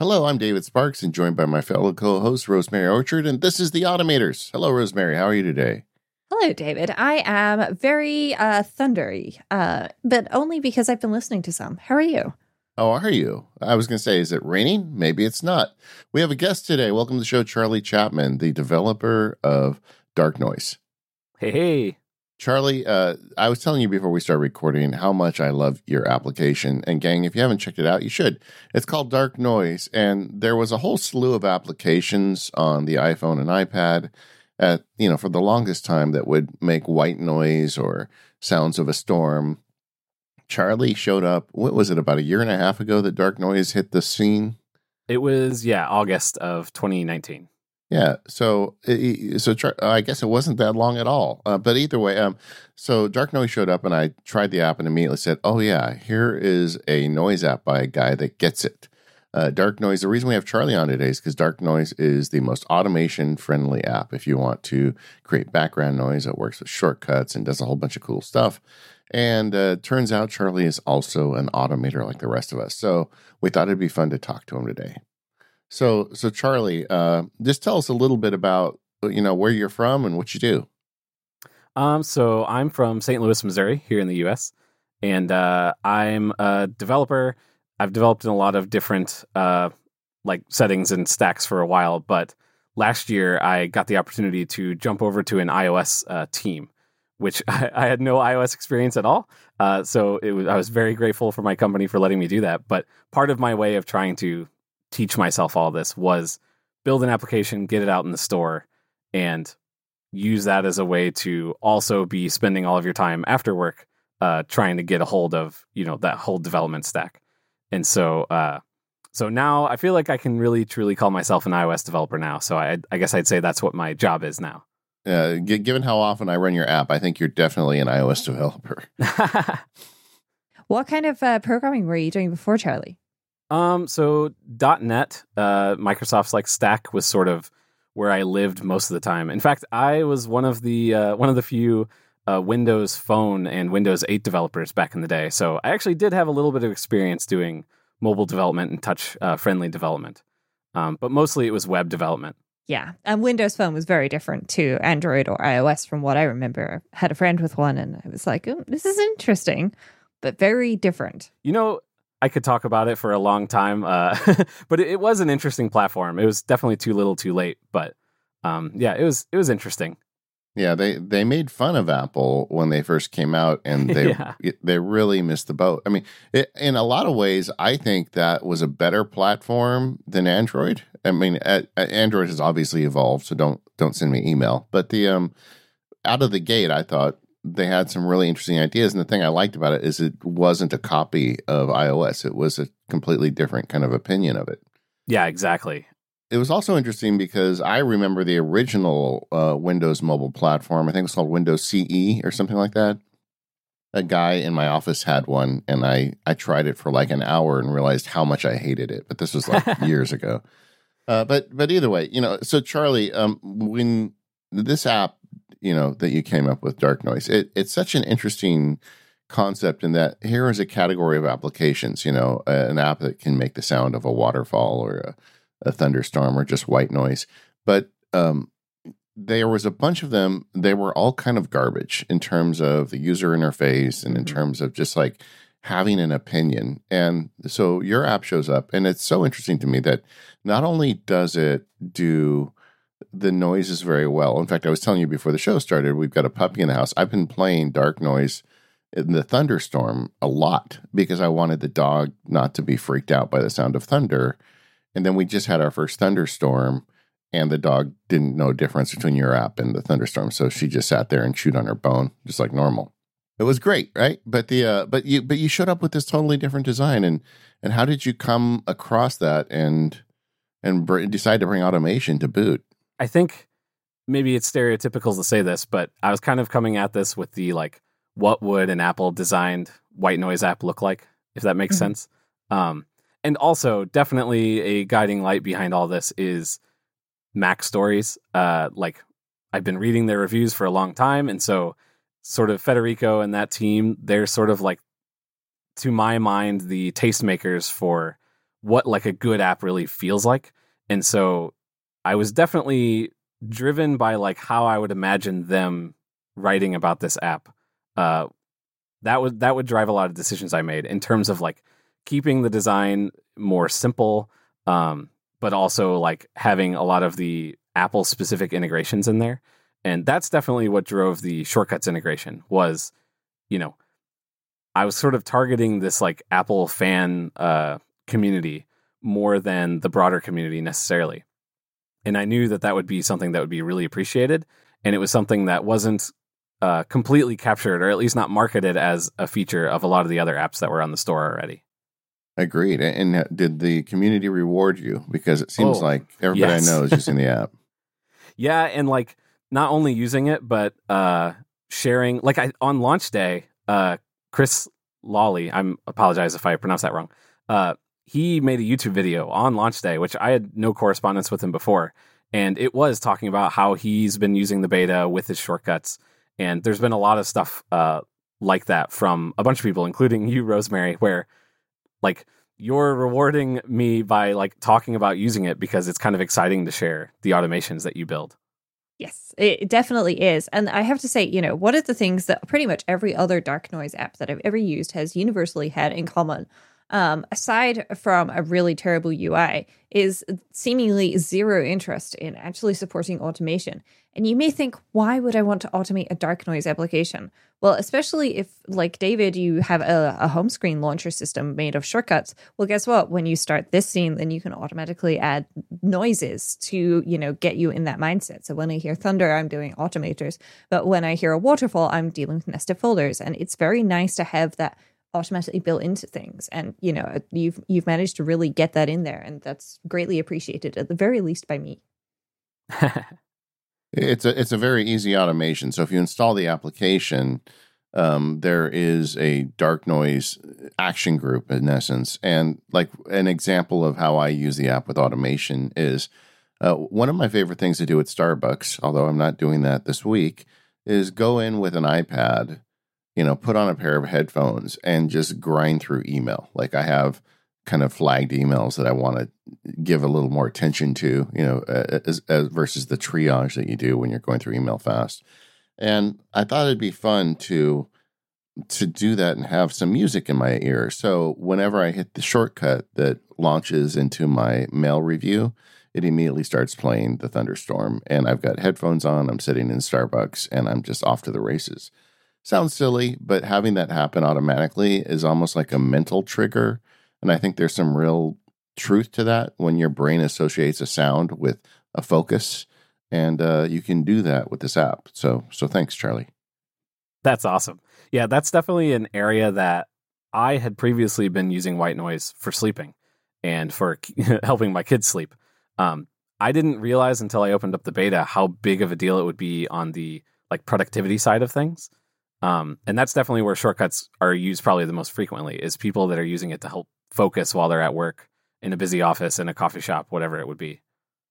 Hello, I'm David Sparks and joined by my fellow co host, Rosemary Orchard, and this is The Automators. Hello, Rosemary. How are you today? Hello, David. I am very uh, thundery, uh, but only because I've been listening to some. How are you? How are you? I was going to say, is it raining? Maybe it's not. We have a guest today. Welcome to the show, Charlie Chapman, the developer of Dark Noise. Hey, hey. Charlie, uh, I was telling you before we started recording how much I love your application. And, gang, if you haven't checked it out, you should. It's called Dark Noise. And there was a whole slew of applications on the iPhone and iPad at, you know, for the longest time that would make white noise or sounds of a storm. Charlie showed up, what was it, about a year and a half ago that Dark Noise hit the scene? It was, yeah, August of 2019. Yeah. So, so I guess it wasn't that long at all. Uh, but either way, um, so Dark Noise showed up, and I tried the app and immediately said, "Oh yeah, here is a noise app by a guy that gets it." Uh, Dark Noise. The reason we have Charlie on today is because Dark Noise is the most automation friendly app. If you want to create background noise, it works with shortcuts and does a whole bunch of cool stuff. And uh, turns out Charlie is also an automator like the rest of us. So we thought it'd be fun to talk to him today. So, so Charlie, uh, just tell us a little bit about you know where you're from and what you do. Um, so I'm from St. Louis, Missouri, here in the U.S., and uh, I'm a developer. I've developed in a lot of different uh, like settings and stacks for a while, but last year I got the opportunity to jump over to an iOS uh, team, which I, I, had no iOS experience at all. Uh, so it was I was very grateful for my company for letting me do that. But part of my way of trying to teach myself all this was build an application, get it out in the store, and use that as a way to also be spending all of your time after work uh, trying to get a hold of you know that whole development stack. And so, uh, so now I feel like I can really truly call myself an iOS developer now. So I, I guess I'd say that's what my job is now. Uh, g- given how often I run your app, I think you're definitely an iOS developer. what kind of uh, programming were you doing before, Charlie? Um, so .NET, uh, Microsoft's like stack was sort of where I lived most of the time. In fact, I was one of the uh, one of the few uh, Windows Phone and Windows 8 developers back in the day. So I actually did have a little bit of experience doing mobile development and touch uh, friendly development, um, but mostly it was web development. Yeah, and Windows Phone was very different to Android or iOS from what I remember. I had a friend with one, and I was like, oh, "This is interesting." But very different. You know, I could talk about it for a long time, uh, but it, it, was an interesting platform. It was definitely too little, too late. But um, yeah, it was it was interesting. Yeah, they they made fun of Apple when they first came out, and they yeah. they really missed the boat. I mean, it, in a lot of ways, I think that was a better platform than Android. I mean, Android has obviously evolved, so don't don't send me email. But the um, out of the gate, I thought they had some really interesting ideas. And the thing I liked about it is it wasn't a copy of iOS, it was a completely different kind of opinion of it. Yeah, exactly. It was also interesting because I remember the original uh, Windows mobile platform. I think it was called Windows CE or something like that. A guy in my office had one, and I, I tried it for like an hour and realized how much I hated it. But this was like years ago. Uh, but but either way, you know. So Charlie, um, when this app you know that you came up with dark noise. It, it's such an interesting concept in that here is a category of applications you know an app that can make the sound of a waterfall or a, a thunderstorm or just white noise. But um, there was a bunch of them they were all kind of garbage in terms of the user interface and in mm-hmm. terms of just like having an opinion. And so your app shows up and it's so interesting to me that not only does it do the noises very well. In fact, I was telling you before the show started, we've got a puppy in the house. I've been playing dark noise in the thunderstorm a lot because I wanted the dog not to be freaked out by the sound of thunder. And then we just had our first thunderstorm and the dog didn't know difference between your app and the thunderstorm. So she just sat there and chewed on her bone just like normal. It was great, right? But the uh, but you but you showed up with this totally different design and and how did you come across that and and br- decide to bring automation to boot? I think maybe it's stereotypical to say this, but I was kind of coming at this with the like, what would an Apple designed white noise app look like, if that makes mm-hmm. sense. Um, and also, definitely a guiding light behind all this is MacStories. Uh, like, I've been reading their reviews for a long time, and so sort of Federico and that team, they're sort of like, to my mind, the tastemakers for what like a good app really feels like. And so I was definitely driven by like how I would imagine them writing about this app. Uh, that would that would drive a lot of decisions I made in terms of like keeping the design more simple, um, but also like having a lot of the Apple specific integrations in there. And that's definitely what drove the shortcuts integration was, you know, I was sort of targeting this like Apple fan uh, community more than the broader community necessarily. And I knew that that would be something that would be really appreciated. And it was something that wasn't uh, completely captured, or at least not marketed as a feature of a lot of the other apps that were on the store already. Agreed. And did the community reward you? Because it seems oh, like everybody yes. I know is using the app. yeah, and like not only using it, but uh, sharing. Like I on launch day, uh, Chris Lawley. I'm apologize if I pronounce that wrong. Uh, he made a YouTube video on launch day, which I had no correspondence with him before, and it was talking about how he's been using the beta with his shortcuts. And there's been a lot of stuff uh, like that from a bunch of people, including you, Rosemary, where like you're rewarding me by like talking about using it because it's kind of exciting to share the automations that you build. Yes, it definitely is. And I have to say, you know, one of the things that pretty much every other dark noise app that I've ever used has universally had in common um, aside from a really terrible UI, is seemingly zero interest in actually supporting automation. And you may think, why would I want to automate a dark noise application? Well, especially if, like David, you have a, a home screen launcher system made of shortcuts. Well, guess what? When you start this scene, then you can automatically add noises to, you know, get you in that mindset. So when I hear thunder, I'm doing automators. But when I hear a waterfall, I'm dealing with nested folders. And it's very nice to have that automatically built into things. And you know you've you've managed to really get that in there and that's greatly appreciated at the very least by me. It's a it's a very easy automation. So if you install the application um, there is a dark noise action group in essence. And like an example of how i use the app with automation is uh, one of my favorite things to do at starbucks although i'm not doing that this week is go in with an ipad you know, put on a pair of headphones and just grind through email. Like I have kind of flagged emails that I want to give a little more attention to, you know, as, as versus the triage that you do when you're going through email fast. And I thought it'd be fun to to do that and have some music in my ear. So whenever I hit the shortcut that launches into my mail review, it immediately starts playing the thunderstorm and I've got headphones on, I'm sitting in Starbucks and I'm just off to the races. Sounds silly, but having that happen automatically is almost like a mental trigger. And I think there's some real truth to that when your brain associates a sound with a focus. And uh, you can do that with this app. So, so thanks, Charlie. That's awesome. Yeah, that's definitely an area that I had previously been using white noise for sleeping and for helping my kids sleep. Um, I didn't realize until I opened up the beta how big of a deal it would be on the like productivity side of things. Um, and that's definitely where shortcuts are used probably the most frequently is people that are using it to help focus while they're at work in a busy office, in a coffee shop, whatever it would be.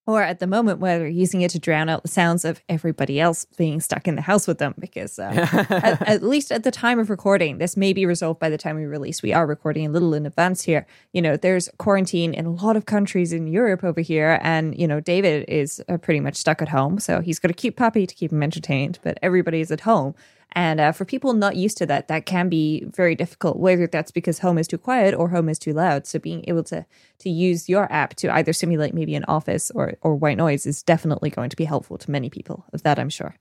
Or at the moment where they're using it to drown out the sounds of everybody else being stuck in the house with them. Because uh, at, at, least at the time of recording, this may be resolved by the time we release. We are recording a little in advance here. You know, there's quarantine in a lot of countries in Europe over here. And, you know, David is uh, pretty much stuck at home. So he's got a cute puppy to keep him entertained, but everybody's at home. And uh, for people not used to that, that can be very difficult, whether that's because home is too quiet or home is too loud. So being able to to use your app to either simulate maybe an office or, or white noise is definitely going to be helpful to many people. Of that, I'm sure.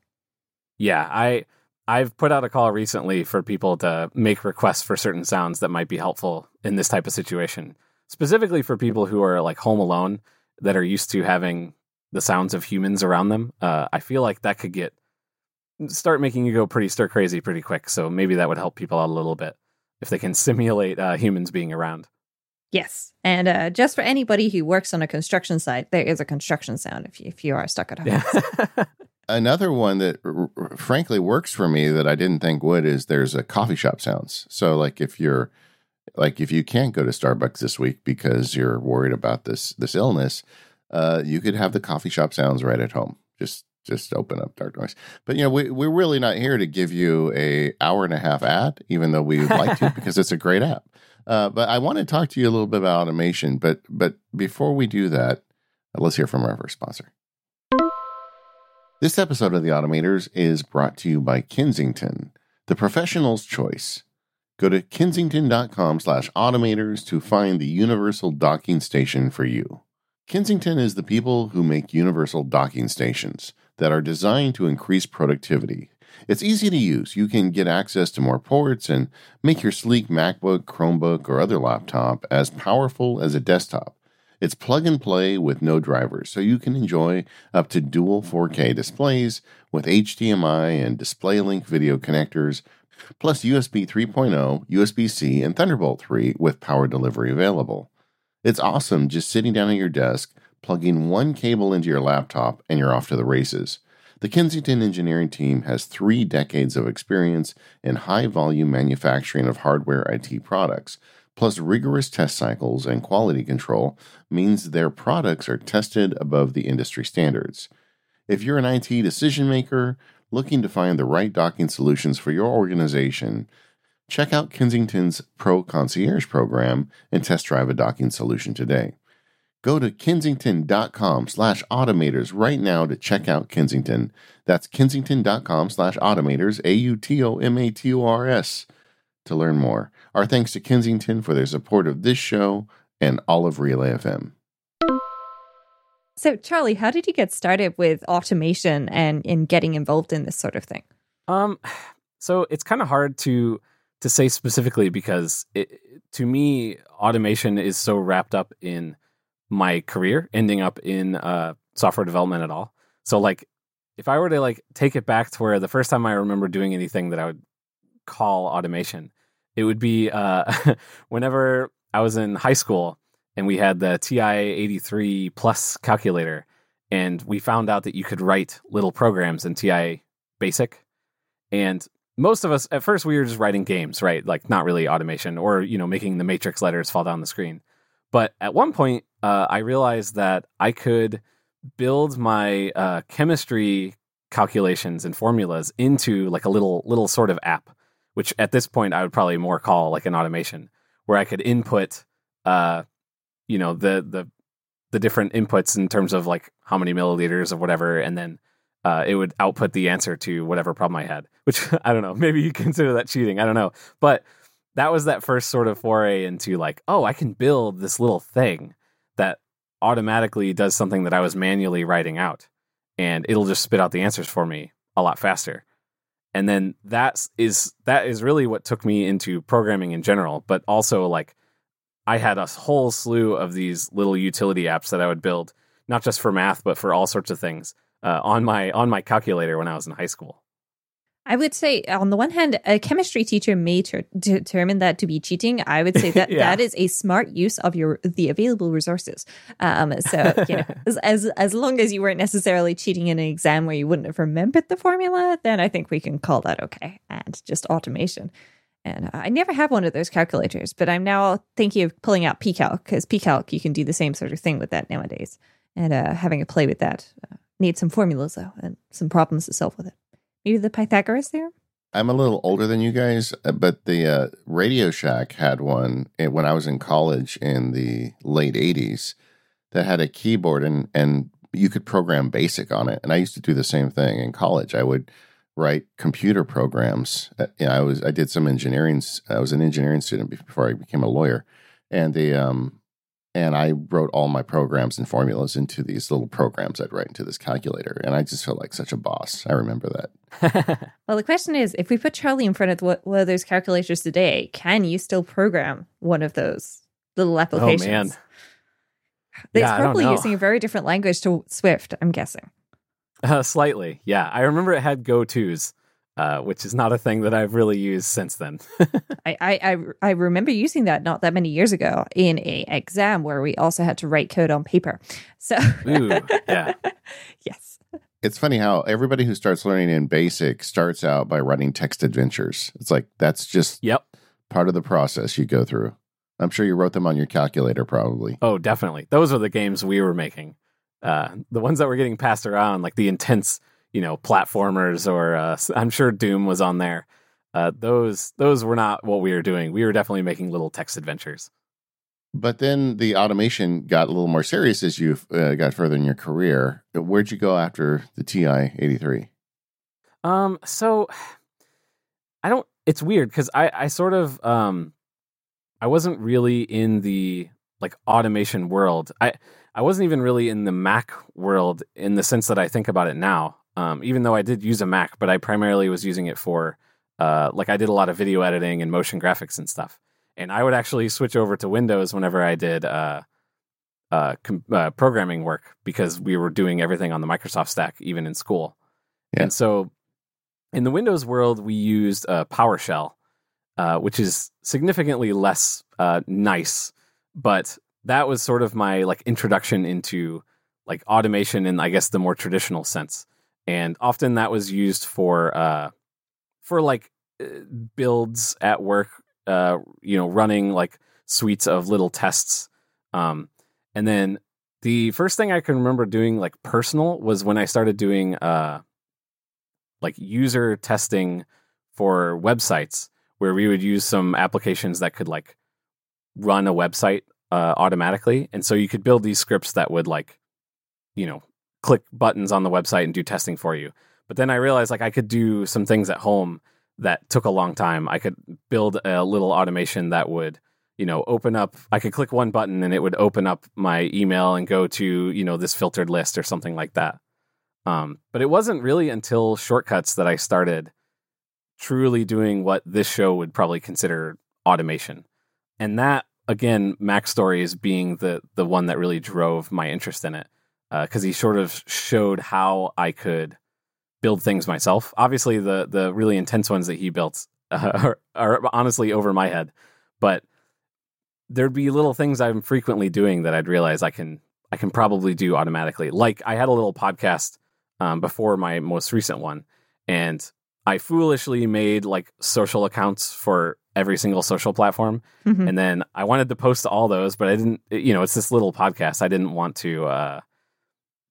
Yeah, I I've put out a call recently for people to make requests for certain sounds that might be helpful in this type of situation, specifically for people who are like home alone that are used to having the sounds of humans around them. Uh, I feel like that could get start making you go pretty stir crazy pretty quick. So maybe that would help people out a little bit if they can simulate uh, humans being around. Yes, and uh, just for anybody who works on a construction site, there is a construction sound if you, if you are stuck at home. Yeah. Another one that r- frankly works for me that I didn't think would is there's a coffee shop sounds. So like if you're like if you can't go to Starbucks this week because you're worried about this this illness, uh, you could have the coffee shop sounds right at home. Just just open up dark noise. But you know, we we're really not here to give you a hour and a half ad, even though we'd like to, because it's a great app. Uh, but I want to talk to you a little bit about automation. But but before we do that, let's hear from our first sponsor. This episode of The Automators is brought to you by Kensington, the professional's choice. Go to kensington.com slash automators to find the universal docking station for you. Kensington is the people who make universal docking stations that are designed to increase productivity. It's easy to use. You can get access to more ports and make your sleek MacBook, Chromebook, or other laptop as powerful as a desktop. It's plug and play with no drivers, so you can enjoy up to dual 4K displays with HDMI and DisplayLink video connectors, plus USB 3.0, USB C, and Thunderbolt 3 with power delivery available. It's awesome just sitting down at your desk, plugging one cable into your laptop, and you're off to the races. The Kensington engineering team has three decades of experience in high volume manufacturing of hardware IT products plus rigorous test cycles and quality control means their products are tested above the industry standards. If you're an IT decision maker looking to find the right docking solutions for your organization, check out Kensington's Pro Concierge program and test drive a docking solution today. Go to kensington.com slash automators right now to check out Kensington. That's kensington.com slash automators, A U T O M A T O R S, to learn more. Our thanks to Kensington for their support of this show and all of Relay FM. So, Charlie, how did you get started with automation and in getting involved in this sort of thing? Um, so it's kind of hard to to say specifically because it, to me, automation is so wrapped up in my career, ending up in uh, software development at all. So, like, if I were to like take it back to where the first time I remember doing anything that I would call automation, it would be uh, whenever I was in high school and we had the TI 83 plus calculator, and we found out that you could write little programs in TI Basic. And most of us, at first, we were just writing games, right? Like not really automation or, you know, making the matrix letters fall down the screen. But at one point, uh, I realized that I could build my uh, chemistry calculations and formulas into like a little little sort of app which at this point I would probably more call like an automation, where I could input, uh, you know, the the the different inputs in terms of like how many milliliters of whatever, and then uh, it would output the answer to whatever problem I had. Which I don't know, maybe you consider that cheating. I don't know, but that was that first sort of foray into like, oh, I can build this little thing automatically does something that I was manually writing out, and it'll just spit out the answers for me a lot faster. And then that is that is really what took me into programming in general but also like i had a whole slew of these little utility apps that i would build not just for math but for all sorts of things uh, on my on my calculator when i was in high school I would say, on the one hand, a chemistry teacher may ter- determine that to be cheating. I would say that yeah. that is a smart use of your the available resources. Um, so you know, as, as, as long as you weren't necessarily cheating in an exam where you wouldn't have remembered the formula, then I think we can call that okay and just automation. And uh, I never have one of those calculators, but I'm now thinking of pulling out PCalc because PCalc you can do the same sort of thing with that nowadays, and uh, having a play with that. Uh, need some formulas though, and some problems to solve with it. Maybe the Pythagoras theorem? I'm a little older than you guys, uh, but the uh, Radio Shack had one eh, when I was in college in the late 80s that had a keyboard and, and you could program BASIC on it. And I used to do the same thing in college. I would write computer programs. Uh, you know, I was I did some engineering. I was an engineering student before I became a lawyer, and the um, and I wrote all my programs and formulas into these little programs I'd write into this calculator. And I just felt like such a boss. I remember that. well, the question is if we put Charlie in front of one of those calculators today, can you still program one of those little applications? Oh, man. It's yeah, probably using a very different language to Swift, I'm guessing. Uh, slightly, yeah. I remember it had Go tos uh, which is not a thing that I've really used since then. I, I I remember using that not that many years ago in a exam where we also had to write code on paper. So, Ooh, yeah, yes. It's funny how everybody who starts learning in BASIC starts out by running text adventures. It's like that's just yep part of the process you go through. I'm sure you wrote them on your calculator, probably. Oh, definitely. Those are the games we were making. Uh, the ones that were getting passed around, like the intense you know platformers or uh, I'm sure Doom was on there. uh, those those were not what we were doing. We were definitely making little text adventures. But then the automation got a little more serious as you uh, got further in your career. Where'd you go after the TI 83? Um, so I don't, it's weird because I, I sort of, um, I wasn't really in the like automation world. I, I wasn't even really in the Mac world in the sense that I think about it now. Um, even though I did use a Mac, but I primarily was using it for, uh, like I did a lot of video editing and motion graphics and stuff and I would actually switch over to Windows whenever I did uh, uh, com- uh, programming work because we were doing everything on the Microsoft stack even in school. Yeah. And so, in the Windows world, we used uh, PowerShell, uh, which is significantly less uh, nice, but that was sort of my like introduction into like automation in I guess the more traditional sense. And often that was used for uh, for like builds at work uh, you know, running like suites of little tests. Um, and then the first thing I can remember doing like personal was when I started doing uh, like user testing for websites where we would use some applications that could like run a website uh, automatically. And so you could build these scripts that would like, you know, click buttons on the website and do testing for you. But then I realized like I could do some things at home that took a long time. I could build a little automation that would, you know, open up. I could click one button and it would open up my email and go to, you know, this filtered list or something like that. Um, but it wasn't really until shortcuts that I started truly doing what this show would probably consider automation. And that, again, Mac Stories being the the one that really drove my interest in it, because uh, he sort of showed how I could build things myself. Obviously, the the really intense ones that he built uh, are, are honestly over my head, but there'd be little things I'm frequently doing that I'd realize I can I can probably do automatically. Like I had a little podcast um, before my most recent one, and I foolishly made like social accounts for every single social platform, mm-hmm. and then I wanted to post all those, but I didn't. You know, it's this little podcast. I didn't want to uh,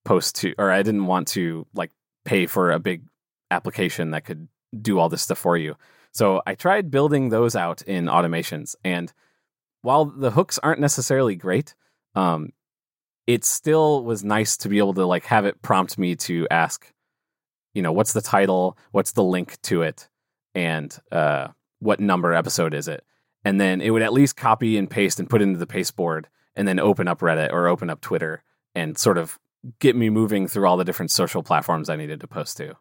post to, or I didn't want to like pay for a big application that could do all this stuff for you. So I tried building those out in automations, and while the hooks aren't necessarily great, um, it still was nice to be able to like have it prompt me to ask, you know, what's the title, what's the link to it, and uh, what number episode is it, and then it would at least copy and paste and put into the pasteboard, and then open up Reddit or open up Twitter and sort of get me moving through all the different social platforms I needed to post to.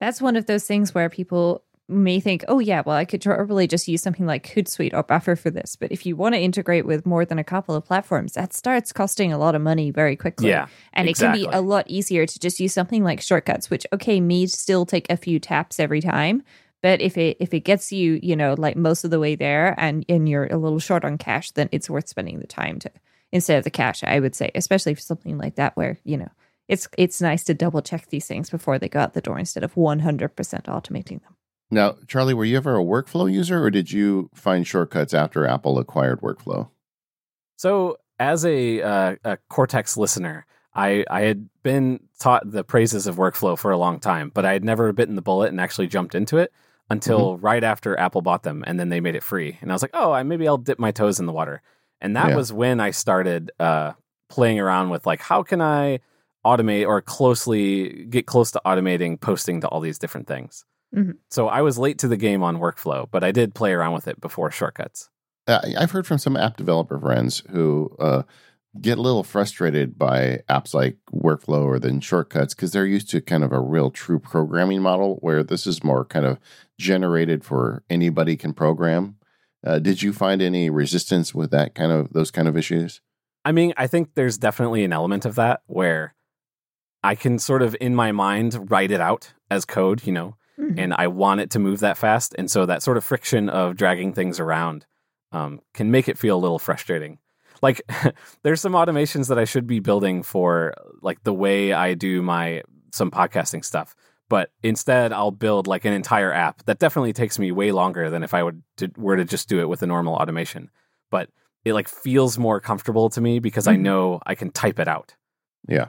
That's one of those things where people may think, oh, yeah, well, I could probably just use something like Hootsuite or Buffer for this. But if you want to integrate with more than a couple of platforms, that starts costing a lot of money very quickly. Yeah. And exactly. it can be a lot easier to just use something like shortcuts, which, okay, may still take a few taps every time. But if it if it gets you, you know, like most of the way there and, and you're a little short on cash, then it's worth spending the time to instead of the cash, I would say, especially for something like that where, you know, it's it's nice to double check these things before they go out the door instead of 100% automating them. Now, Charlie, were you ever a workflow user or did you find shortcuts after Apple acquired workflow? So, as a, uh, a Cortex listener, I, I had been taught the praises of workflow for a long time, but I had never bitten the bullet and actually jumped into it until mm-hmm. right after Apple bought them and then they made it free. And I was like, oh, I, maybe I'll dip my toes in the water. And that yeah. was when I started uh, playing around with like, how can I automate or closely get close to automating posting to all these different things. Mm-hmm. So I was late to the game on workflow, but I did play around with it before shortcuts. Uh, I've heard from some app developer friends who uh, get a little frustrated by apps like workflow or then shortcuts because they're used to kind of a real true programming model where this is more kind of generated for anybody can program. Uh, did you find any resistance with that kind of those kind of issues? I mean, I think there's definitely an element of that where I can sort of in my mind write it out as code, you know, mm-hmm. and I want it to move that fast. And so that sort of friction of dragging things around um, can make it feel a little frustrating. Like there's some automations that I should be building for like the way I do my some podcasting stuff. But instead, I'll build like an entire app that definitely takes me way longer than if I would to, were to just do it with a normal automation. But it like feels more comfortable to me because mm-hmm. I know I can type it out. Yeah.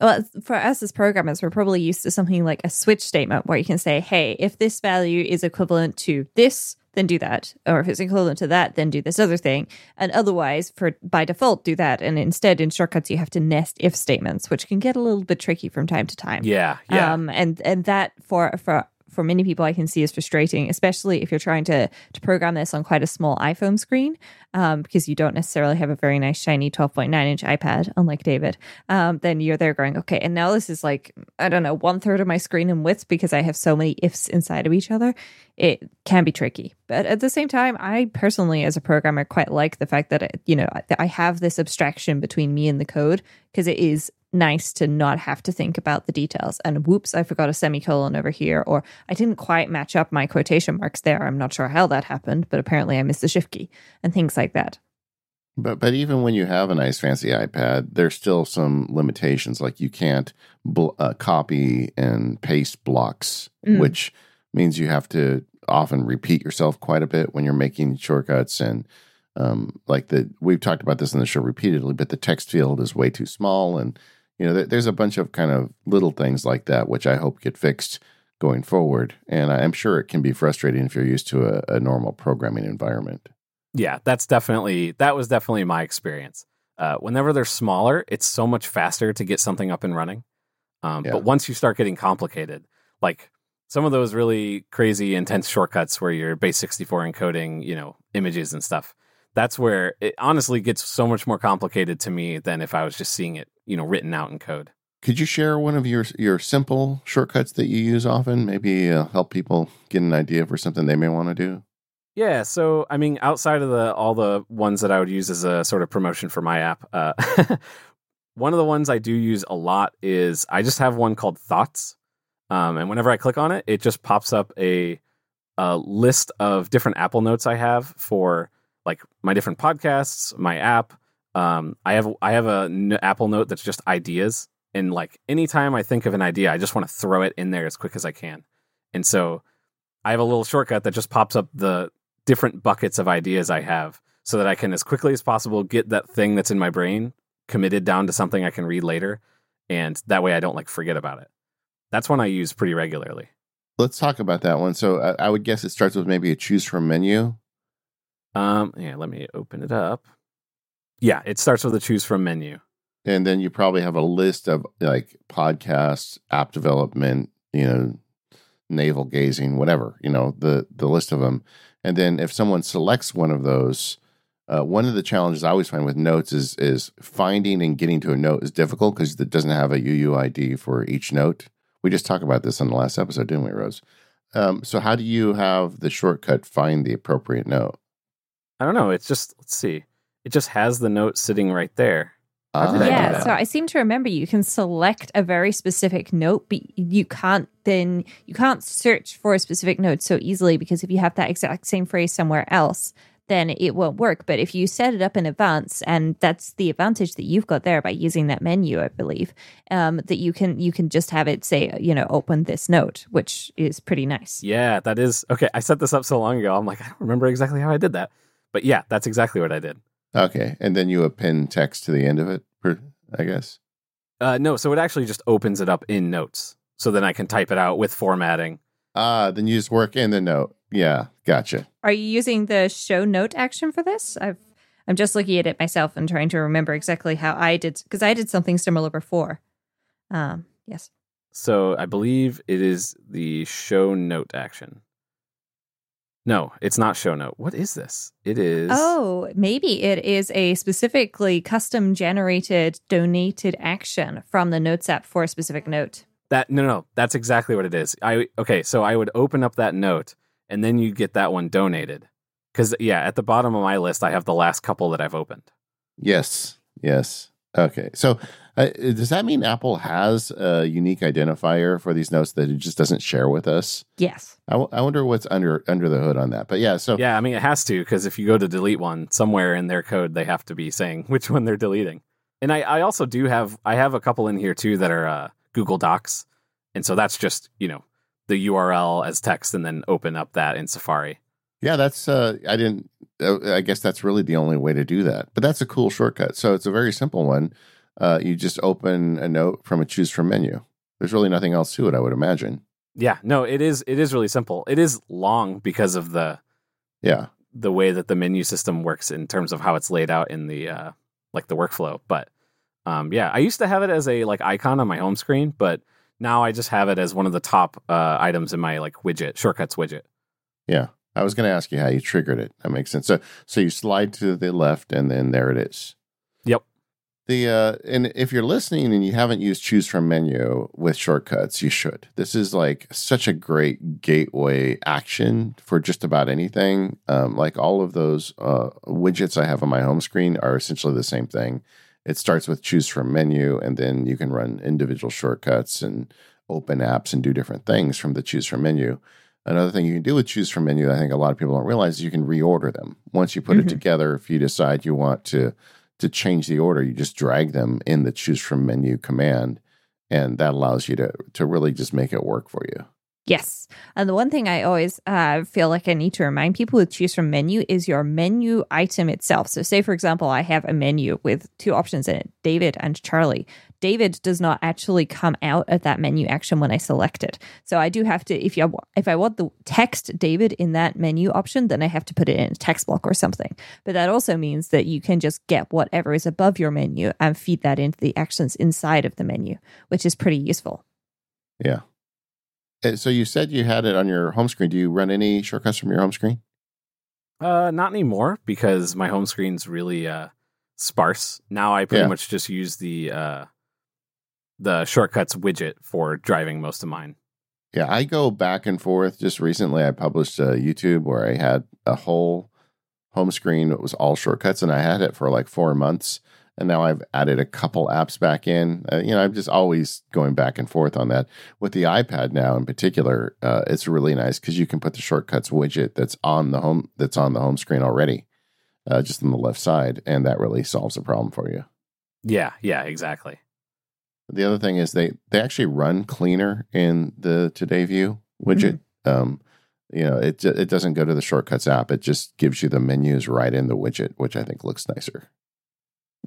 Well, for us as programmers, we're probably used to something like a switch statement where you can say, hey, if this value is equivalent to this, then do that. Or if it's equivalent to that, then do this other thing. And otherwise, for by default, do that. And instead, in shortcuts, you have to nest if statements, which can get a little bit tricky from time to time. Yeah, yeah. Um, and and that for for for many people I can see is frustrating, especially if you're trying to to program this on quite a small iPhone screen, um, because you don't necessarily have a very nice shiny 12.9 inch iPad, unlike David. Um, then you're there going, okay, and now this is like I don't know one third of my screen in width because I have so many ifs inside of each other. It can be tricky, but at the same time, I personally, as a programmer, quite like the fact that it, you know I have this abstraction between me and the code because it is nice to not have to think about the details. And whoops, I forgot a semicolon over here, or I didn't quite match up my quotation marks there. I'm not sure how that happened, but apparently I missed the shift key and things like that. But but even when you have a nice fancy iPad, there's still some limitations. Like you can't bl- uh, copy and paste blocks, mm. which means you have to often repeat yourself quite a bit when you're making shortcuts and um, like the we've talked about this in the show repeatedly, but the text field is way too small and you know, there's a bunch of kind of little things like that, which I hope get fixed going forward. And I'm sure it can be frustrating if you're used to a, a normal programming environment. Yeah, that's definitely that was definitely my experience. Uh, whenever they're smaller, it's so much faster to get something up and running. Um, yeah. But once you start getting complicated, like some of those really crazy, intense shortcuts where you're base 64 encoding, you know, images and stuff, that's where it honestly gets so much more complicated to me than if I was just seeing it, you know, written out in code. Could you share one of your your simple shortcuts that you use often? Maybe uh, help people get an idea for something they may want to do. Yeah, so I mean, outside of the all the ones that I would use as a sort of promotion for my app, uh, one of the ones I do use a lot is I just have one called Thoughts, um, and whenever I click on it, it just pops up a, a list of different Apple Notes I have for like my different podcasts, my app. Um, I have I have a n- Apple Note that's just ideas, and like anytime I think of an idea, I just want to throw it in there as quick as I can. And so I have a little shortcut that just pops up the different buckets of ideas I have, so that I can as quickly as possible get that thing that's in my brain committed down to something I can read later, and that way I don't like forget about it. That's one I use pretty regularly. Let's talk about that one. So I, I would guess it starts with maybe a choose from menu. Um, yeah, let me open it up. Yeah, it starts with a choose from menu. And then you probably have a list of like podcasts, app development, you know, navel gazing, whatever, you know, the the list of them. And then if someone selects one of those, uh, one of the challenges I always find with notes is is finding and getting to a note is difficult because it doesn't have a UUID for each note. We just talked about this on the last episode, didn't we, Rose? Um, so how do you have the shortcut find the appropriate note? I don't know. It's just let's see. It just has the note sitting right there. Uh, yeah, so I seem to remember you can select a very specific note, but you can't then you can't search for a specific note so easily because if you have that exact same phrase somewhere else, then it won't work. But if you set it up in advance, and that's the advantage that you've got there by using that menu, I believe, um, that you can you can just have it say, you know, open this note, which is pretty nice. Yeah, that is okay. I set this up so long ago. I'm like, I don't remember exactly how I did that. But yeah, that's exactly what I did. Okay, and then you append text to the end of it, I guess. Uh, no, so it actually just opens it up in Notes, so then I can type it out with formatting. Ah, then you just work in the note. Yeah, gotcha. Are you using the show note action for this? I've I'm just looking at it myself and trying to remember exactly how I did because I did something similar before. Um, yes. So I believe it is the show note action. No, it's not show note. What is this? It is. Oh, maybe it is a specifically custom generated donated action from the Notes app for a specific note. That no, no, that's exactly what it is. I okay, so I would open up that note, and then you get that one donated. Because yeah, at the bottom of my list, I have the last couple that I've opened. Yes, yes. Okay, so uh, does that mean Apple has a unique identifier for these notes that it just doesn't share with us? Yes. I, w- I wonder what's under under the hood on that. But yeah, so yeah, I mean it has to because if you go to delete one somewhere in their code, they have to be saying which one they're deleting. And I, I also do have I have a couple in here too that are uh, Google Docs, and so that's just you know the URL as text and then open up that in Safari. Yeah, that's uh, I didn't. Uh, I guess that's really the only way to do that. But that's a cool shortcut. So it's a very simple one. Uh, you just open a note from a choose from menu. There's really nothing else to it, I would imagine. Yeah, no, it is it is really simple. It is long because of the Yeah. the way that the menu system works in terms of how it's laid out in the uh like the workflow. But um yeah, I used to have it as a like icon on my home screen, but now I just have it as one of the top uh items in my like widget, shortcuts widget. Yeah. I was going to ask you how you triggered it. That makes sense. So, so you slide to the left, and then there it is. The uh, and if you're listening and you haven't used choose from menu with shortcuts, you should. This is like such a great gateway action for just about anything. Um, like all of those uh, widgets I have on my home screen are essentially the same thing. It starts with choose from menu, and then you can run individual shortcuts and open apps and do different things from the choose from menu. Another thing you can do with choose from menu, I think a lot of people don't realize, is you can reorder them. Once you put Mhm. it together, if you decide you want to to change the order, you just drag them in the choose from menu command, and that allows you to to really just make it work for you. Yes. And the one thing I always uh, feel like I need to remind people with choose from menu is your menu item itself. So, say, for example, I have a menu with two options in it David and Charlie. David does not actually come out of that menu action when I select it. So I do have to, if you if I want the text David in that menu option, then I have to put it in a text block or something. But that also means that you can just get whatever is above your menu and feed that into the actions inside of the menu, which is pretty useful. Yeah. Uh, So you said you had it on your home screen. Do you run any shortcuts from your home screen? Uh not anymore because my home screen's really uh sparse. Now I pretty Yeah. much just use the uh the shortcuts widget for driving most of mine. Yeah, I go back and forth. Just recently, I published a YouTube where I had a whole home screen that was all shortcuts, and I had it for like four months. And now I've added a couple apps back in. Uh, you know, I'm just always going back and forth on that. With the iPad now, in particular, uh, it's really nice because you can put the shortcuts widget that's on the home that's on the home screen already, uh, just on the left side, and that really solves the problem for you. Yeah, yeah, exactly. The other thing is they they actually run cleaner in the Today View widget. Um, you know, it it doesn't go to the shortcuts app. It just gives you the menus right in the widget, which I think looks nicer.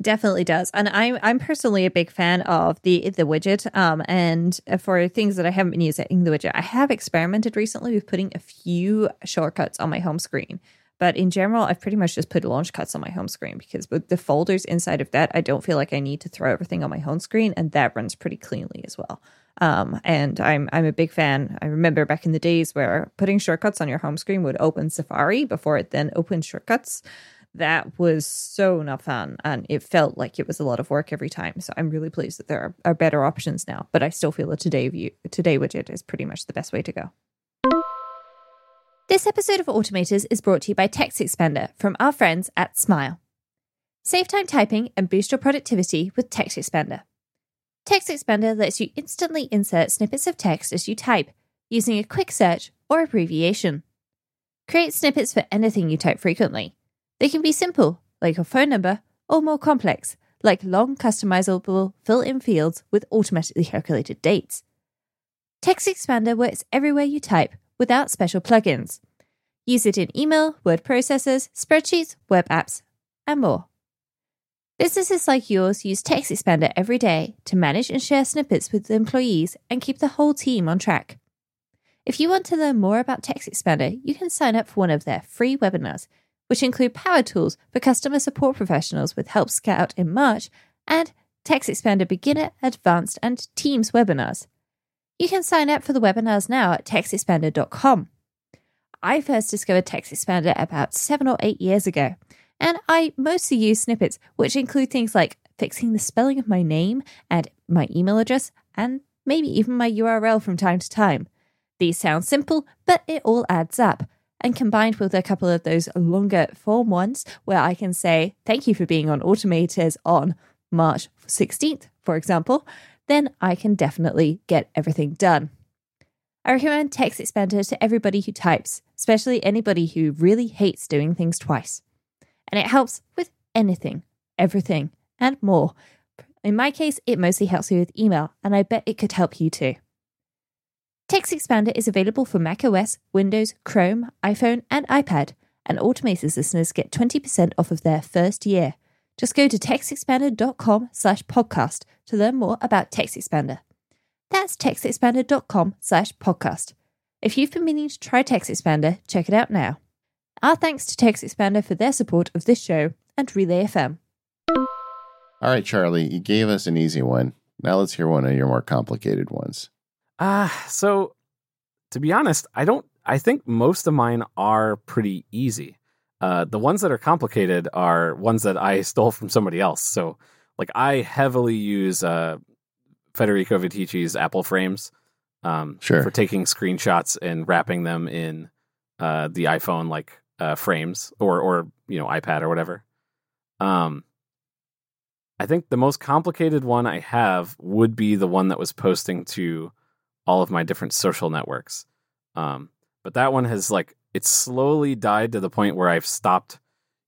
Definitely does, and I'm I'm personally a big fan of the the widget. Um, and for things that I haven't been using the widget, I have experimented recently with putting a few shortcuts on my home screen. But in general, I've pretty much just put Launchcuts on my home screen because with the folders inside of that, I don't feel like I need to throw everything on my home screen, and that runs pretty cleanly as well. Um, and I'm I'm a big fan. I remember back in the days where putting shortcuts on your home screen would open Safari before it then opened shortcuts that was so not fun and it felt like it was a lot of work every time so i'm really pleased that there are, are better options now but i still feel the today view today widget is pretty much the best way to go this episode of automators is brought to you by text expander from our friends at smile. Save time typing and boost your productivity with text expander. Text expander lets you instantly insert snippets of text as you type using a quick search or abbreviation. Create snippets for anything you type frequently. They can be simple, like your phone number, or more complex, like long customizable fill in fields with automatically calculated dates. Text Expander works everywhere you type without special plugins. Use it in email, word processors, spreadsheets, web apps, and more. Businesses like yours use Text Expander every day to manage and share snippets with employees and keep the whole team on track. If you want to learn more about Text Expander, you can sign up for one of their free webinars which include power tools for customer support professionals with Help Scout in March and Text Expander Beginner, Advanced, and Teams webinars. You can sign up for the webinars now at textexpander.com. I first discovered Text Expander about seven or eight years ago, and I mostly use snippets, which include things like fixing the spelling of my name and my email address, and maybe even my URL from time to time. These sound simple, but it all adds up and combined with a couple of those longer form ones where I can say, thank you for being on Automators on March 16th, for example, then I can definitely get everything done. I recommend Text Expander to everybody who types, especially anybody who really hates doing things twice. And it helps with anything, everything, and more. In my case, it mostly helps me with email, and I bet it could help you too. Text Expander is available for macOS, Windows, Chrome, iPhone, and iPad, and Automators listeners get 20% off of their first year. Just go to textexpander.com slash podcast to learn more about TextExpander. That's textexpander.com slash podcast. If you've been meaning to try TextExpander, check it out now. Our thanks to TextExpander for their support of this show and Relay FM. All right, Charlie, you gave us an easy one. Now let's hear one of your more complicated ones. Uh, so to be honest, I don't I think most of mine are pretty easy. Uh, the ones that are complicated are ones that I stole from somebody else. So, like, I heavily use uh, Federico Viticci's Apple frames um, Sure. for taking screenshots and wrapping them in uh, the iPhone like uh, frames or or you know iPad or whatever. Um, I think the most complicated one I have would be the one that was posting to all of my different social networks. Um, but that one has like it's slowly died to the point where I've stopped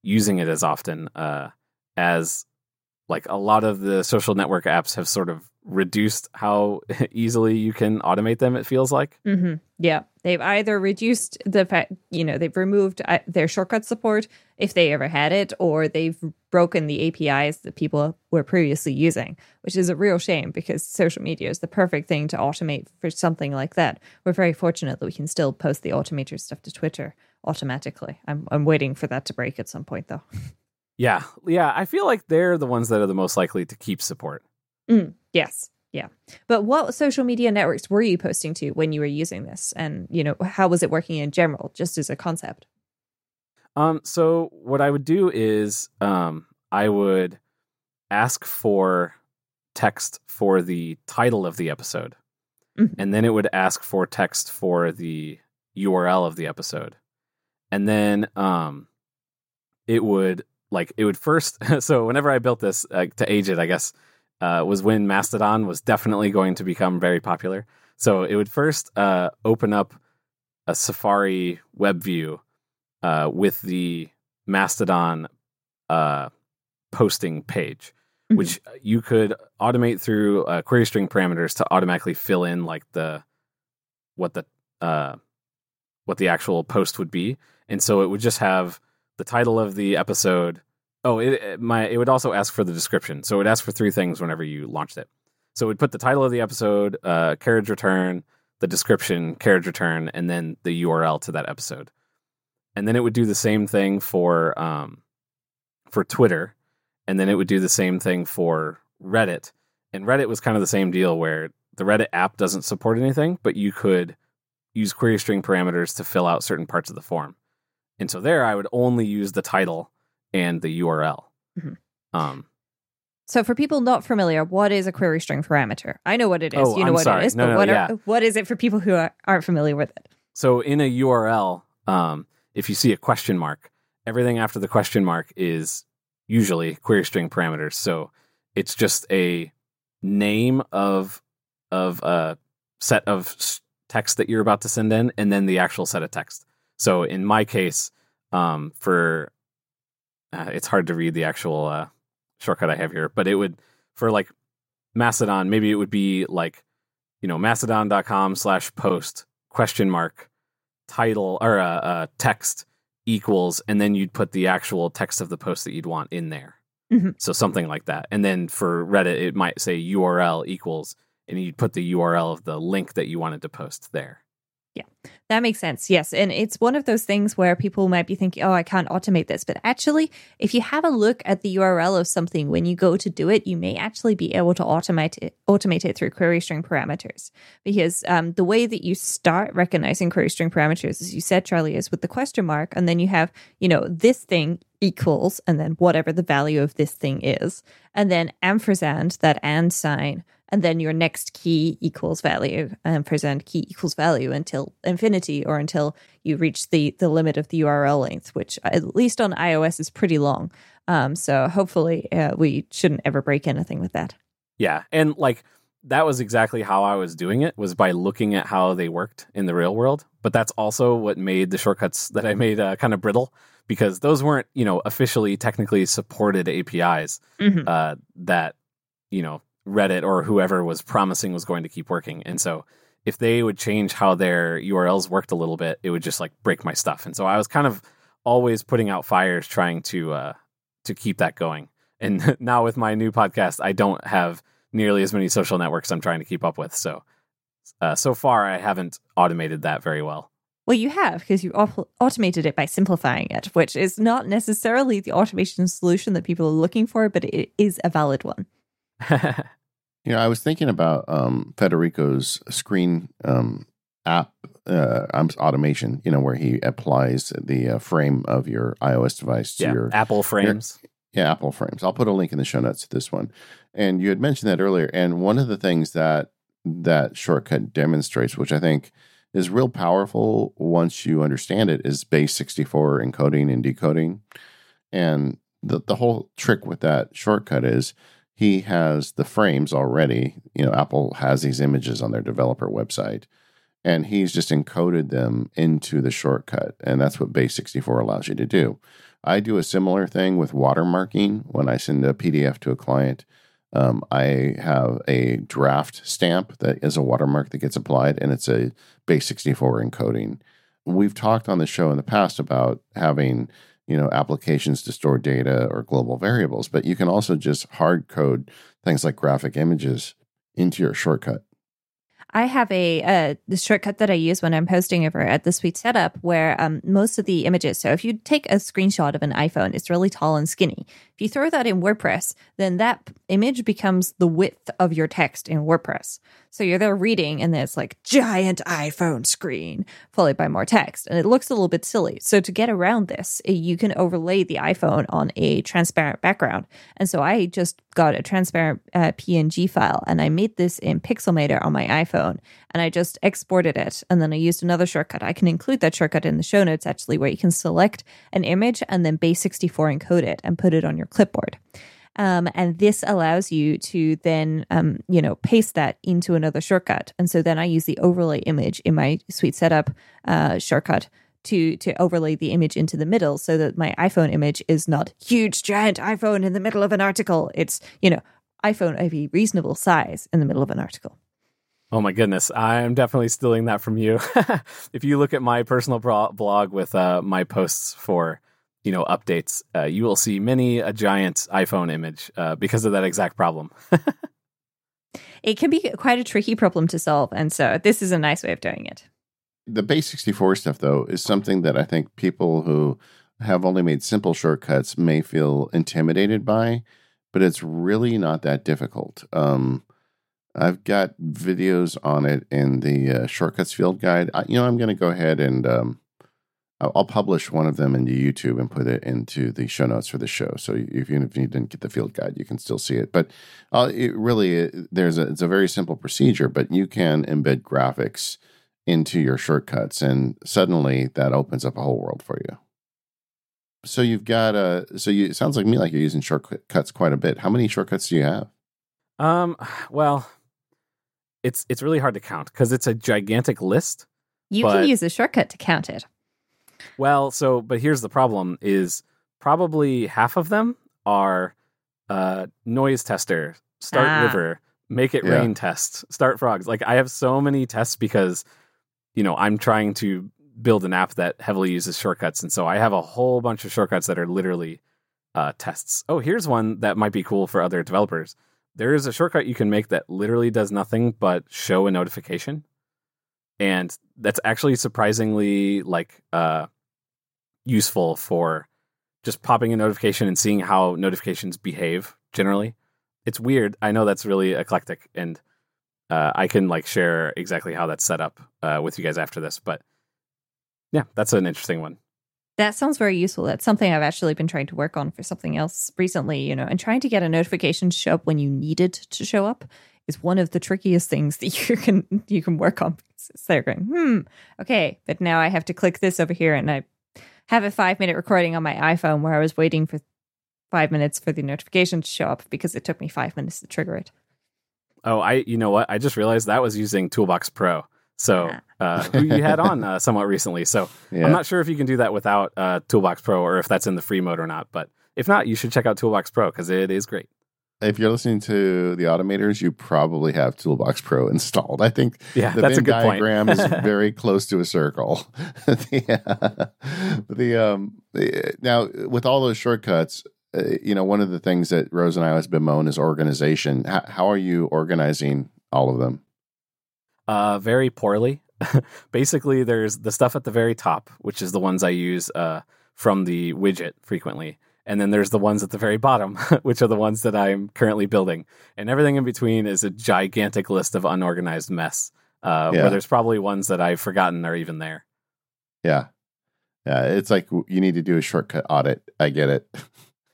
using it as often uh, as like a lot of the social network apps have sort of reduced how easily you can automate them. It feels like. Mm-hmm. Yeah, they've either reduced the fact, you know, they've removed uh, their shortcut support if they ever had it, or they've broken the APIs that people were previously using, which is a real shame because social media is the perfect thing to automate for something like that. We're very fortunate that we can still post the automator stuff to Twitter automatically. I'm I'm waiting for that to break at some point though. Yeah, yeah. I feel like they're the ones that are the most likely to keep support. Mm, yes. Yeah. But what social media networks were you posting to when you were using this? And, you know, how was it working in general, just as a concept? Um, so what I would do is um, I would ask for text for the title of the episode, Mhm. and then it would ask for text for the URL of the episode, and then um, it would like it would first. so whenever I built this uh, to age it, I guess uh, was when Mastodon was definitely going to become very popular. So it would first uh, open up a Safari web view uh, with the Mastodon uh, posting page, Mhm. which you could automate through uh, query string parameters to automatically fill in like the what the uh, what the actual post would be, and so it would just have the title of the episode. Oh, it, my it would also ask for the description. So it would ask for three things whenever you launched it. So it would put the title of the episode, uh, carriage return, the description, carriage return, and then the URL to that episode. And then it would do the same thing for um, for Twitter, and then it would do the same thing for Reddit. And Reddit was kind of the same deal where the Reddit app doesn't support anything, but you could use query string parameters to fill out certain parts of the form. And so there, I would only use the title and the URL. Mhm. Um, So for people not familiar, what is a query string parameter? I know what it is. Oh, you know I'm what sorry. it is, No, but no, what yeah. are, what is it for people who are, aren't familiar with it? So in a URL, um, if you see a question mark, everything after the question mark is usually query string parameters. So it's just a name of of a set of text that you're about to send in, and then the actual set of text. So in my case, um, for uh, it's hard to read the actual uh, shortcut I have here, but it would for like Mastodon, maybe it would be like you know mastodon.com slash post question mark title or uh, uh, text equals, and then you'd put the actual text of the post that you'd want in there. Mhm. So something like that. And then for Reddit, it might say URL equals, and you'd put the URL of the link that you wanted to post there. That makes sense. Yes. And it's one of those things where people might be thinking, oh, I can't automate this. But actually, if you have a look at the URL of something when you go to do it, you may actually be able to automate it, automate it through query string parameters. Because um, the way that you start recognizing query string parameters, as you said, Charlie, is with the question mark. And then you have, you know, this thing equals, and then whatever the value of this thing is. And then ampersand, that and sign, and then your next key equals value and present key equals value until infinity or until you reach the the limit of the url length which at least on ios is pretty long um, so hopefully uh, we shouldn't ever break anything with that Yeah, and like that was exactly how I was doing it was by looking at how they worked in the real world. But that's also what made the shortcuts that I made uh, kind of brittle because those weren't you know officially technically supported APIs Mhm. uh, that you know Reddit or whoever was promising was going to keep working. And so if they would change how their URLs worked a little bit, it would just like break my stuff. And so I was kind of always putting out fires trying to uh, to keep that going. and now with my new podcast, I don't have nearly as many social networks I'm trying to keep up with. So, uh, so far, I haven't automated that very well. Well, you have because you au- automated it by simplifying it, which is not necessarily the automation solution that people are looking for, but it is a valid one. you know, I was thinking about um, Federico's screen um, app uh, automation. You know, where he applies the uh, frame of your iOS device to yeah, your Apple frames. Your, yeah, Apple frames. I'll put a link in the show notes to this one. And you had mentioned that earlier. And one of the things that that shortcut demonstrates, which I think is real powerful once you understand it is base 64 encoding and decoding and the, the whole trick with that shortcut is he has the frames already. You know apple has these images on their developer website and he's just encoded them into the shortcut and that's what base 64 allows you to do. I do a similar thing with watermarking. When i send a pdf to a client um, I have a draft stamp that is a watermark that gets applied, and it's a base 64 encoding. We've talked on the show in the past about having you know applications to store data or global variables, but you can also just hard code things like graphic images into your shortcut. I have a uh, the shortcut that I use when I'm posting over at the Sweet Setup, where um, most of the images. So if you take a screenshot of an iPhone, it's really tall and skinny. If you throw that in WordPress, then that image becomes the width of your text in WordPress. So you're there reading, and there's like giant iPhone screen followed by more text, and it looks a little bit silly. So to get around this, eh, you can overlay the iPhone on a transparent background. And so I just got a transparent uh, PNG file, and I made this in Pixelmator on my iPhone, and I just exported it, and then I used another shortcut. I can include that shortcut in the show notes actually, where you can select an image and then base 64 encode it and put it on your clipboard. Um, and this allows you to then, um, you know, paste that into another shortcut. And so then I use the overlay image in my Sweet Setup uh, shortcut to to overlay the image into the middle so that my iPhone image is not huge giant iPhone in the middle of an article. It's you know iPhone of a reasonable size in the middle of an article. Oh my goodness, I'm definitely stealing that from you. if you look at my personal blog with uh, my posts for you know updates, uh, you will see many a giant iPhone image uh, because of that exact problem. it can be quite a tricky problem to solve, and so this is a nice way of doing it. The base 64 stuff, though, is something that I think people who have only made simple shortcuts may feel intimidated by, but it's really not that difficult. Um, I've got videos on it in the uh, shortcuts field guide. I, you know, I'm going to go ahead and um, I'll publish one of them into YouTube and put it into the show notes for the show. So if you, if you didn't get the field guide, you can still see it. But uh, it really, it, there's a, it's a very simple procedure, but you can embed graphics into your shortcuts, and suddenly that opens up a whole world for you. So you've got a, so you, it sounds like me like you're using shortcuts quite a bit. How many shortcuts do you have? Um, well, it's it's really hard to count because it's a gigantic list. You but... can use a shortcut to count it. Well, so but here's the problem: is probably half of them are uh, noise tester, start ah. river, make it yeah. rain test, start frogs. Like I have so many tests because you know I'm trying to build an app that heavily uses shortcuts, and so I have a whole bunch of shortcuts that are literally uh, tests. Oh, here's one that might be cool for other developers. There is a shortcut you can make that literally does nothing but show a notification and that's actually surprisingly like uh, useful for just popping a notification and seeing how notifications behave generally. It's weird. I know that's really eclectic, and uh, I can like share exactly how that's set up uh, with you guys after this. But yeah, that's an interesting one. That sounds very useful. That's something I've actually been trying to work on for something else recently, you know, and trying to get a notification to show up when you need it to show up is one of the trickiest things that you can you can work on. So they're going, hmm, okay, but now I have to click this over here, and I have a five minute recording on my iPhone where I was waiting for five minutes for the notification to show up because it took me five minutes to trigger it. Oh, I you know what? I just realized that was using Toolbox Pro. So uh, who you had on uh, somewhat recently. So yeah. I'm not sure if you can do that without uh, Toolbox Pro or if that's in the free mode or not. But if not, you should check out Toolbox Pro because it is great if you're listening to the automators, you probably have Toolbox Pro installed. I think yeah, the that's Venn a good diagram is very close to a circle. the, uh, the um the, now with all those shortcuts, uh, you know, one of the things that Rose and I always bemoan is organization. How, how are you organizing all of them? Uh, very poorly. Basically, there's the stuff at the very top, which is the ones I use uh, from the widget frequently. And then there's the ones at the very bottom, which are the ones that I'm currently building. And everything in between is a gigantic list of unorganized mess, uh, Yeah. where there's probably ones that I've forgotten are even there. Yeah. Yeah. It's like you need to do a shortcut audit. I get it.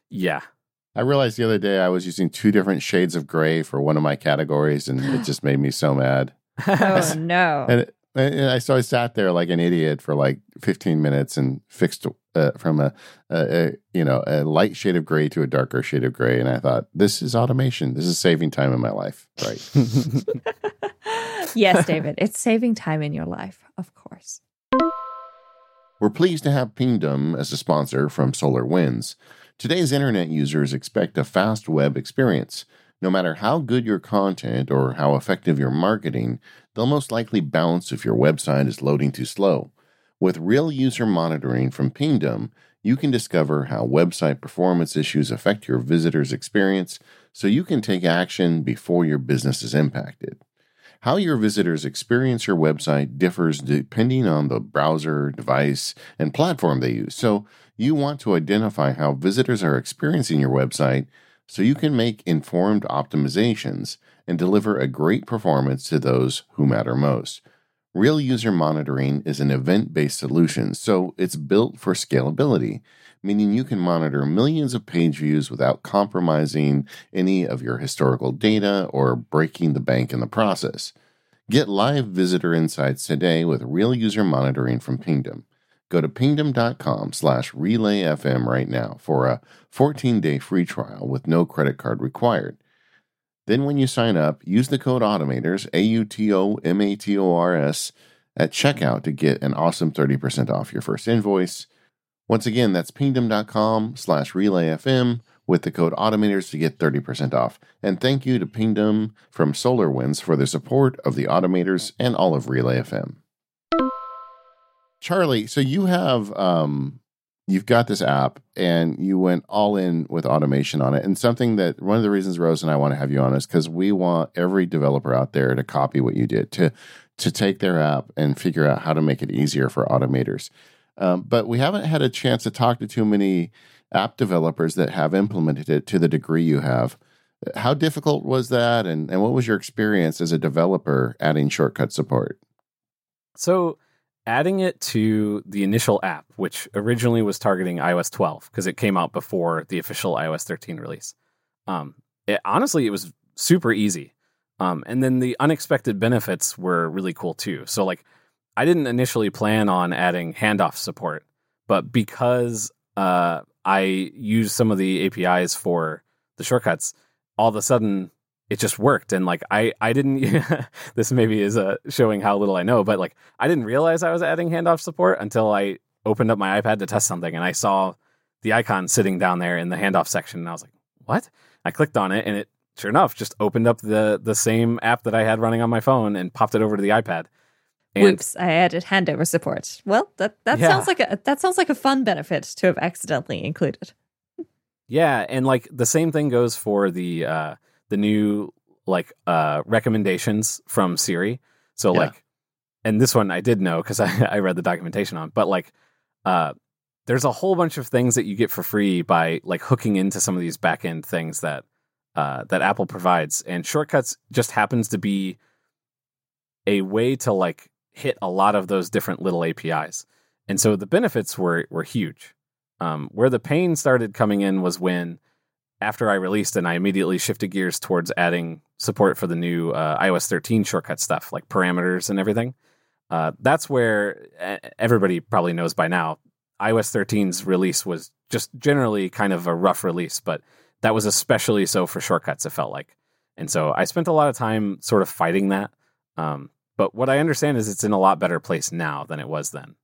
Yeah. I realized the other day I was using two different shades of gray for one of my categories, and it just made me so mad. Oh no. And, and I so I sat there like an idiot for like 15 minutes and fixed uh, from a, a, a you know a light shade of gray to a darker shade of gray, and I thought this is automation. This is saving time in my life, right? yes, David, it's saving time in your life, of course. We're pleased to have Pingdom as a sponsor from SolarWinds. Today's internet users expect a fast web experience. No matter how good your content or how effective your marketing, they'll most likely bounce if your website is loading too slow. With real user monitoring from Pingdom, you can discover how website performance issues affect your visitors' experience so you can take action before your business is impacted. How your visitors experience your website differs depending on the browser, device, and platform they use. So, you want to identify how visitors are experiencing your website so you can make informed optimizations and deliver a great performance to those who matter most. Real user monitoring is an event based solution, so it's built for scalability, meaning you can monitor millions of page views without compromising any of your historical data or breaking the bank in the process. Get live visitor insights today with real user monitoring from Pingdom. Go to pingdom.com slash relayfm right now for a 14-day free trial with no credit card required. Then when you sign up, use the code AUTOMATORS, A-U-T-O-M-A-T-O-R-S, at checkout to get an awesome 30% off your first invoice. Once again, that's pingdom.com slash relayfm with the code AUTOMATORS to get 30% off. And thank you to Pingdom from SolarWinds for their support of the Automators and all of Relay FM. Charlie, so you have um you've got this app and you went all in with automation on it. And something that one of the reasons Rose and I want to have you on is because we want every developer out there to copy what you did, to to take their app and figure out how to make it easier for automators. Um, but we haven't had a chance to talk to too many app developers that have implemented it to the degree you have. How difficult was that? And, and what was your experience as a developer adding shortcut support? So, adding it to the initial app, which originally was targeting iOS 12 because it came out before the official iOS 13 release. Um, it, honestly, it was super easy. Um, and then the unexpected benefits were really cool too. So, like, I didn't initially plan on adding handoff support, but because uh, I used some of the APIs for the shortcuts, all of a sudden it just worked. And like, I, I didn't, this maybe is uh, showing how little I know, but like, I didn't realize I was adding handoff support until I opened up my iPad to test something and I saw the icon sitting down there in the handoff section. And I was like, what? I clicked on it and it, sure enough, just opened up the the same app that I had running on my phone and popped it over to the iPad. And Whoops, I added handover support. Well, that that Yeah. sounds like a that sounds like a fun benefit to have accidentally included. yeah, and like the same thing goes for the uh the new like uh recommendations from Siri. So Yeah. like and this one I did know because I, I read the documentation on, but like uh there's a whole bunch of things that you get for free by like hooking into some of these back end things that uh, that Apple provides, and shortcuts just happens to be a way to like hit a lot of those different little APIs, and so the benefits were were huge. Um, where the pain started coming in was when after I released and I immediately shifted gears towards adding support for the new uh, iOS 13 shortcut stuff like parameters and everything. Uh, that's where everybody probably knows by now. iOS 13's release was just generally kind of a rough release, but that was especially so for shortcuts, it felt like. And so I spent a lot of time sort of fighting that. Um, but what I understand is it's in a lot better place now than it was then.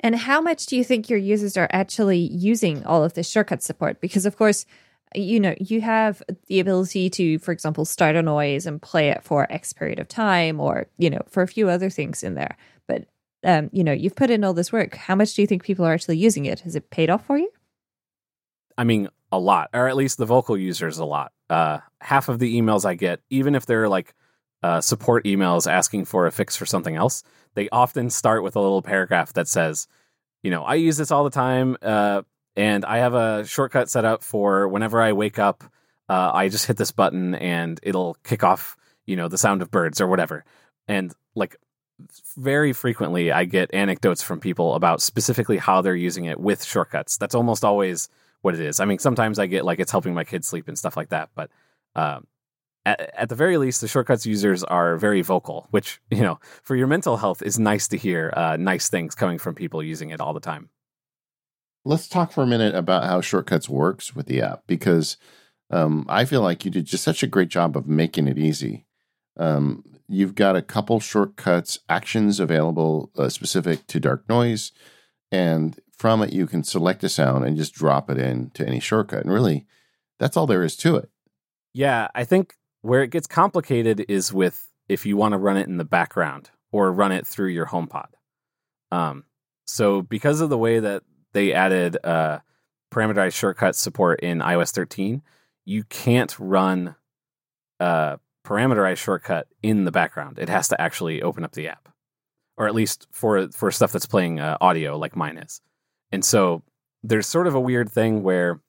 And how much do you think your users are actually using all of this shortcut support? Because of course, you know, you have the ability to, for example, start a noise and play it for X period of time or, you know, for a few other things in there. But um, you know, you've put in all this work. How much do you think people are actually using it? Has it paid off for you? I mean, a lot, or at least the vocal users a lot. Uh, half of the emails I get, even if they're like uh, support emails asking for a fix for something else, they often start with a little paragraph that says, you know, I use this all the time, uh, and I have a shortcut set up for whenever I wake up, uh, I just hit this button and it'll kick off, you know, the sound of birds or whatever. And like very frequently, I get anecdotes from people about specifically how they're using it with shortcuts. That's almost always what it is. I mean, sometimes I get like it's helping my kids sleep and stuff like that, but at, at, the very least, the shortcuts users are very vocal, which you know for your mental health is nice to hear. Uh, nice things coming from people using it all the time. Let's talk for a minute about how shortcuts works with the app because um, I feel like you did just such a great job of making it easy. Um, you've got a couple shortcuts actions available uh, specific to dark noise and from it you can select a sound and just drop it in to any shortcut and really that's all there is to it yeah i think where it gets complicated is with if you want to run it in the background or run it through your HomePod. Um, so because of the way that they added uh, parameterized shortcut support in iOS 13, you can't run a parameterized shortcut in the background. It has to actually open up the app, or at least for for stuff that's playing uh, audio like mine is. And so there's sort of a weird thing where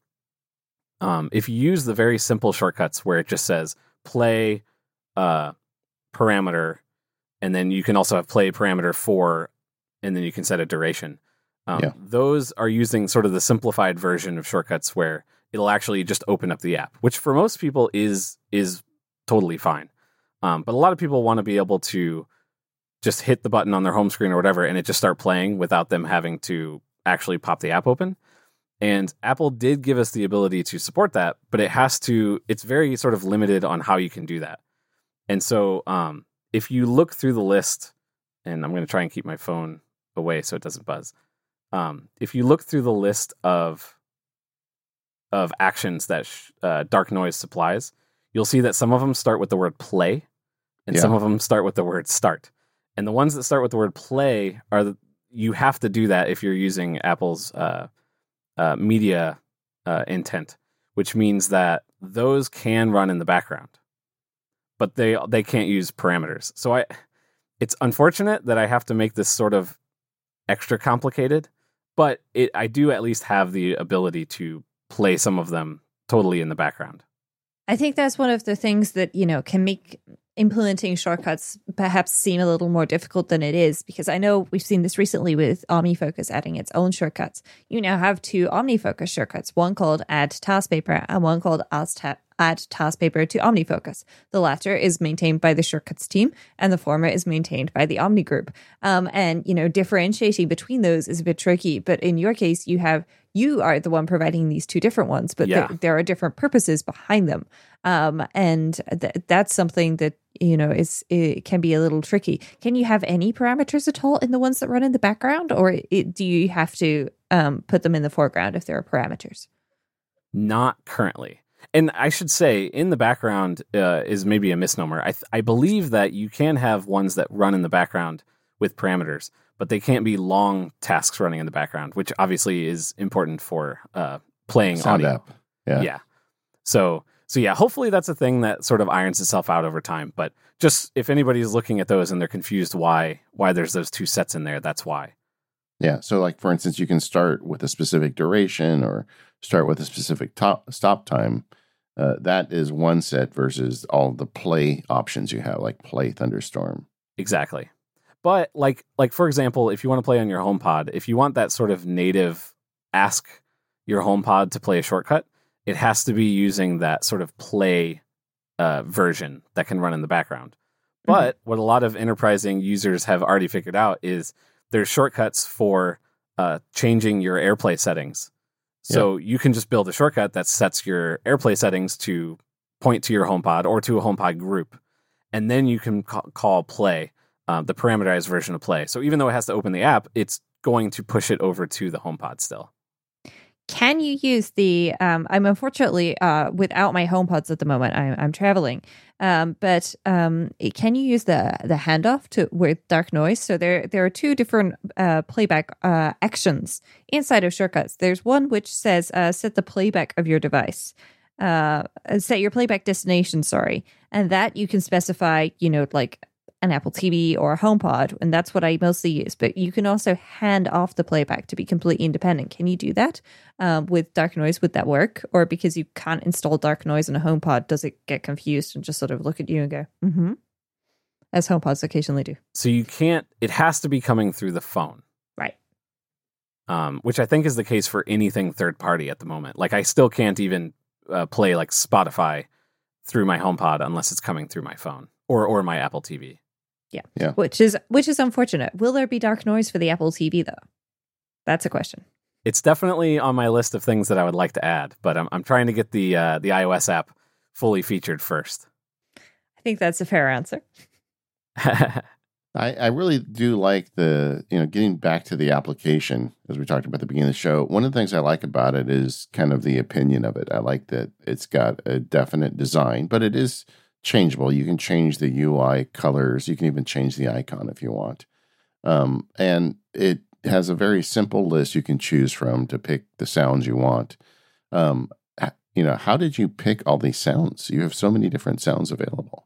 um, if you use the very simple shortcuts where it just says play uh, parameter, and then you can also have play parameter for, and then you can set a duration. Um, yeah. Those are using sort of the simplified version of shortcuts where it'll actually just open up the app, which for most people is is totally fine. Um, but a lot of people want to be able to just hit the button on their home screen or whatever, and it just start playing without them having to actually pop the app open. And Apple did give us the ability to support that, but it has to, it's very sort of limited on how you can do that. And so um, if you look through the list, and I'm going to try and keep my phone away so it doesn't buzz. Um, if you look through the list of of actions that sh- uh, Dark Noise supplies, you'll see that some of them start with the word play, and yeah. some of them start with the word start. And the ones that start with the word play are the, you have to do that if you're using Apple's uh, uh, media uh, intent, which means that those can run in the background, but they they can't use parameters. So I, it's unfortunate that I have to make this sort of extra complicated, but it I do at least have the ability to play some of them totally in the background. I think that's one of the things that you know can make implementing shortcuts perhaps seem a little more difficult than it is because I know we've seen this recently with OmniFocus adding its own shortcuts. You now have two OmniFocus shortcuts, one called Add TaskPaper and one called Add TaskPaper to OmniFocus. The latter is maintained by the shortcuts team, and the former is maintained by the Omni group. Um, and you know, differentiating between those is a bit tricky. But in your case, you have you are the one providing these two different ones, but yeah. there, there, are different purposes behind them. Um, and th- that's something that you know is it can be a little tricky. Can you have any parameters at all in the ones that run in the background, or it, do you have to um, put them in the foreground if there are parameters? Not currently. And I should say, in the background uh, is maybe a misnomer. I, th- I believe that you can have ones that run in the background with parameters, but they can't be long tasks running in the background, which obviously is important for uh, playing Sound audio. App. Yeah. Yeah. So so yeah, hopefully that's a thing that sort of irons itself out over time. But just if anybody's looking at those and they're confused why why there's those two sets in there, that's why. Yeah. So like for instance, you can start with a specific duration or start with a specific top, stop time. Uh, that is one set versus all the play options you have, like play thunderstorm. Exactly. But like like for example, if you want to play on your HomePod, if you want that sort of native ask your HomePod to play a shortcut, it has to be using that sort of play uh, version that can run in the background. Mm-hmm. But what a lot of enterprising users have already figured out is there's shortcuts for uh, changing your AirPlay settings. So yeah. you can just build a shortcut that sets your AirPlay settings to point to your HomePod or to a HomePod group, and then you can ca- call Play, uh, the parameterized version of Play. So even though it has to open the app, it's going to push it over to the HomePod still. Can you use the? Um, I'm unfortunately uh, without my HomePods at the moment. I, I'm traveling, um, but um, can you use the the handoff to with dark noise? So there there are two different uh, playback uh, actions inside of shortcuts. There's one which says uh, set the playback of your device, uh, set your playback destination. Sorry, and that you can specify. You know, like an Apple TV or a HomePod, and that's what I mostly use. But you can also hand off the playback to be completely independent. Can you do that um, with Dark Noise? Would that work? Or because you can't install Dark Noise on a HomePod, does it get confused and just sort of look at you and go, mm-hmm, as HomePods occasionally do? So you can't. It has to be coming through the phone, right? Um, which I think is the case for anything third party at the moment. Like I still can't even uh, play like Spotify through my HomePod unless it's coming through my phone or or my Apple TV. Yeah. Yeah. Which is which is unfortunate. Will there be dark noise for the Apple TV though? That's a question. It's definitely on my list of things that I would like to add, but I'm I'm trying to get the uh, the iOS app fully featured first. I think that's a fair answer. I, I really do like the, you know, getting back to the application, as we talked about at the beginning of the show. One of the things I like about it is kind of the opinion of it. I like that it's got a definite design, but it is changeable. You can change the UI colors. You can even change the icon if you want. Um, and it has a very simple list you can choose from to pick the sounds you want. Um, you know, how did you pick all these sounds? You have so many different sounds available.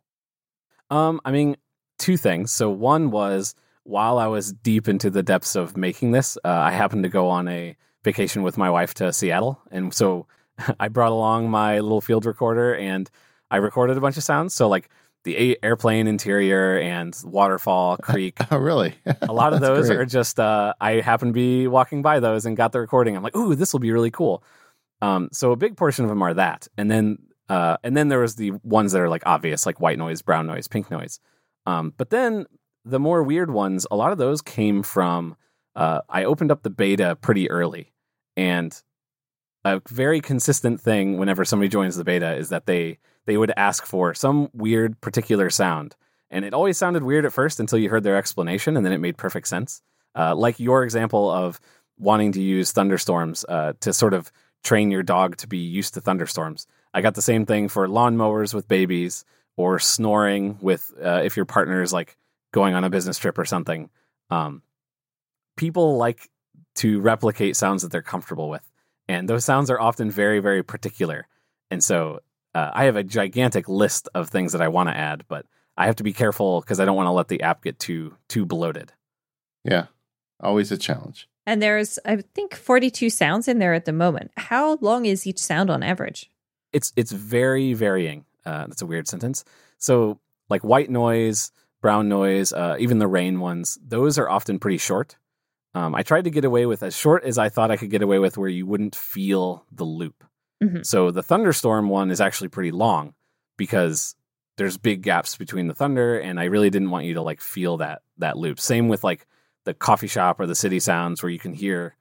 Um, I mean, two things. So one was while I was deep into the depths of making this, uh, I happened to go on a vacation with my wife to Seattle, and so I brought along my little field recorder and I recorded a bunch of sounds. So like the airplane interior and waterfall creek. oh, really? a lot of those great. are just uh, I happen to be walking by those and got the recording. I'm like, ooh, this will be really cool. Um, so a big portion of them are that, and then uh, and then there was the ones that are like obvious, like white noise, brown noise, pink noise. Um, but then the more weird ones, a lot of those came from. Uh, I opened up the beta pretty early, and a very consistent thing whenever somebody joins the beta is that they they would ask for some weird particular sound. And it always sounded weird at first until you heard their explanation, and then it made perfect sense. Uh, like your example of wanting to use thunderstorms uh, to sort of train your dog to be used to thunderstorms. I got the same thing for lawnmowers with babies or snoring with uh, if your partner is like going on a business trip or something. Um, people like to replicate sounds that they're comfortable with, and those sounds are often very, very particular. And so uh, I have a gigantic list of things that I want to add, but I have to be careful because I don't want to let the app get too too bloated. Yeah, always a challenge. And there's, I think, 42 sounds in there at the moment. How long is each sound on average? It's it's very varying. Uh, that's a weird sentence. So, like white noise, brown noise, uh, even the rain ones, those are often pretty short. Um, I tried to get away with as short as I thought I could get away with, where you wouldn't feel the loop. Mm-hmm. So the thunderstorm one is actually pretty long because there's big gaps between the thunder, and I really didn't want you to like feel that that loop. Same with like the coffee shop or the city sounds where you can hear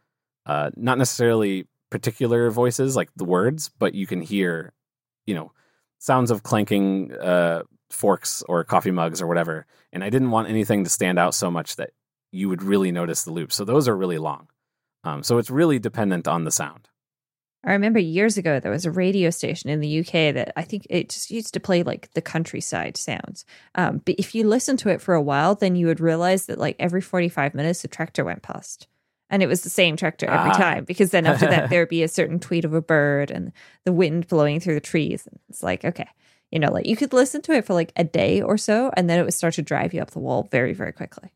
uh, not necessarily particular voices like the words, but you can hear, you know, sounds of clanking uh, forks or coffee mugs or whatever. And I didn't want anything to stand out so much that you would really notice the loop. So those are really long. Um, so it's really dependent on the sound. I remember years ago there was a radio station in the UK that I think it just used to play like the countryside sounds. Um, but if you listen to it for a while, then you would realize that like every 45 minutes a tractor went past. And it was the same tractor every ah. time because then after that there'd be a certain tweet of a bird and the wind blowing through the trees. And it's like, okay, you know, like you could listen to it for like a day or so and then it would start to drive you up the wall very, very quickly.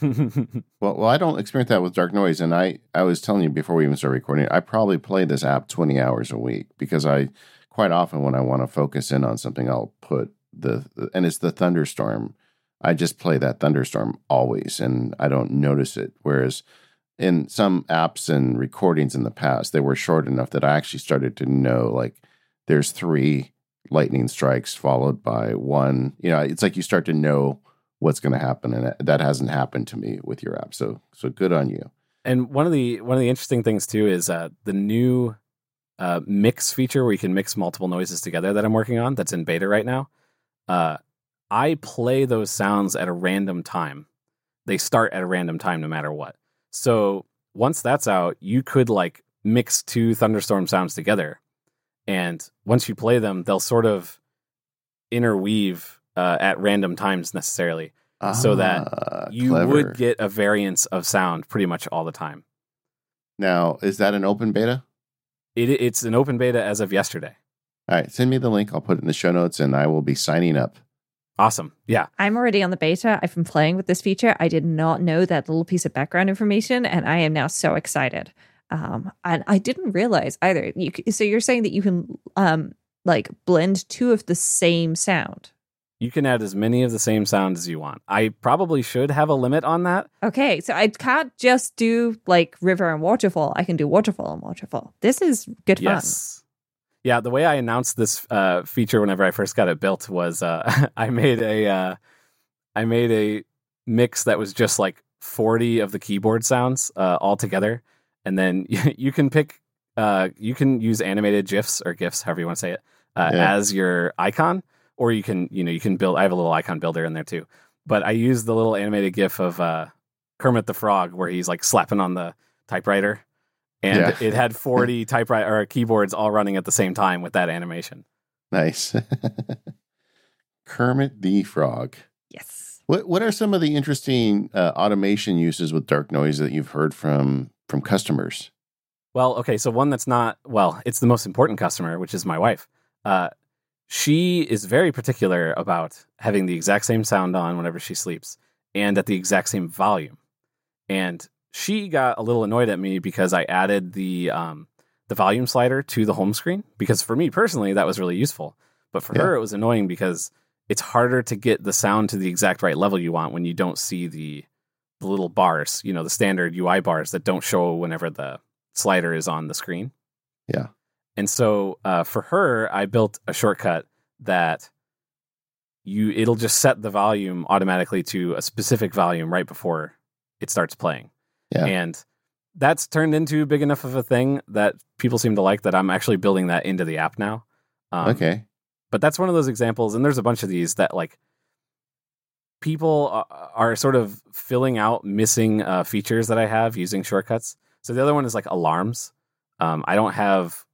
well, well, I don't experience that with dark noise, and I I was telling you before we even started recording, I probably play this app twenty hours a week because I quite often when I want to focus in on something, I'll put the and it's the thunderstorm. I just play that thunderstorm always, and I don't notice it. Whereas in some apps and recordings in the past, they were short enough that I actually started to know like there's three lightning strikes followed by one. You know, it's like you start to know what's going to happen, and that hasn't happened to me with your app. So so good on you. And one of the one of the interesting things too is uh, the new uh, mix feature where you can mix multiple noises together that I'm working on. That's in beta right now. Uh, I play those sounds at a random time. They start at a random time no matter what. So once that's out, you could like mix two thunderstorm sounds together. And once you play them, they'll sort of interweave uh, at random times necessarily. So that Ah, You clever. would get a variance of sound pretty much all the time. now. Is that an open beta? It, it's an open beta as of yesterday. All right, send me the link. I'll put it in the show notes, and I will be signing up. Awesome. Yeah. I'm already on the beta. I've been playing with this feature. I did not know that little piece of background information, and I am now so excited. Um, and I didn't realize either. You, so you're saying that you can um like blend two of the same sound. You can add as many of the same sounds as you want. I probably should have a limit on that. Okay, so I can't just do like river and waterfall. I can do waterfall and waterfall. This is good fun. Yes. Yeah, the way I announced this uh, feature whenever I first got it built was uh, I made a uh, I made a mix that was just like 40 of the keyboard sounds uh, all together, and then you can pick uh, you can use animated gifs or gifs, however you want to say it, uh, Yeah. as your icon, or you can you know you can build. I have a little icon builder in there too, but I use the little animated gif of uh, Kermit the Frog where he's like slapping on the typewriter and Yeah. it had 40 typewriter or keyboards all running at the same time with that animation. Nice. Kermit the Frog. Yes. What What are some of the interesting uh, automation uses with dark noise that you've heard from from customers? Well, okay, so one that's not well, it's the most important customer, which is my wife. Uh, she is very particular about having the exact same sound on whenever she sleeps and at the exact same volume. And she got a little annoyed at me because I added the um, the volume slider to the home screen because for me personally that was really useful, but for Yeah. her it was annoying because it's harder to get the sound to the exact right level you want when you don't see the the little bars, you know, the standard UI bars that don't show whenever the slider is on the screen. Yeah. And so uh, for her, I built a shortcut that you it'll just set the volume automatically to a specific volume right before it starts playing. Yeah. And that's turned into big enough of a thing that people seem to like that I'm actually building that into the app now. Um, okay. but that's one of those examples and there's a bunch of these that like people are, are sort of filling out missing uh, features that i have using shortcuts so the other one is like alarms um, i don't have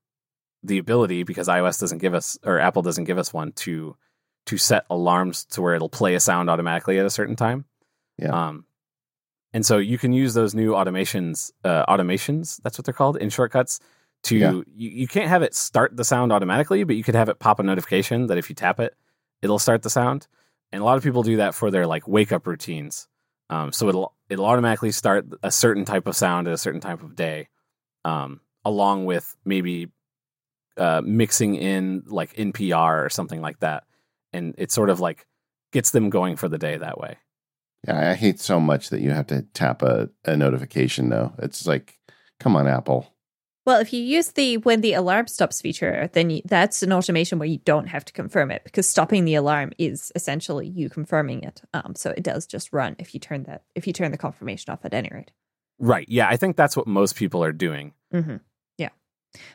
the ability because ios doesn't give us or apple doesn't give us one to to set alarms to where it'll play a sound automatically at a certain time Yeah. um, and so you can use those new automations uh, automations that's what they're called in shortcuts to Yeah. you, you can't have it start the sound automatically but you could have it pop a notification that if you tap it it'll start the sound and a lot of people do that for their like wake up routines um, so it'll it'll automatically start a certain type of sound at a certain type of day um, along with maybe uh, mixing in like npr or something like that and it sort of like gets them going for the day that way Yeah, I hate so much that you have to tap a, a notification though. It's like, come on, Apple. Well, if you use the when the alarm stops feature, then you, that's an automation where you don't have to confirm it because stopping the alarm is essentially you confirming it. Um, so it does just run if you turn that if you turn the confirmation off at any rate. right yeah i think that's what most people are doing Mm-hmm.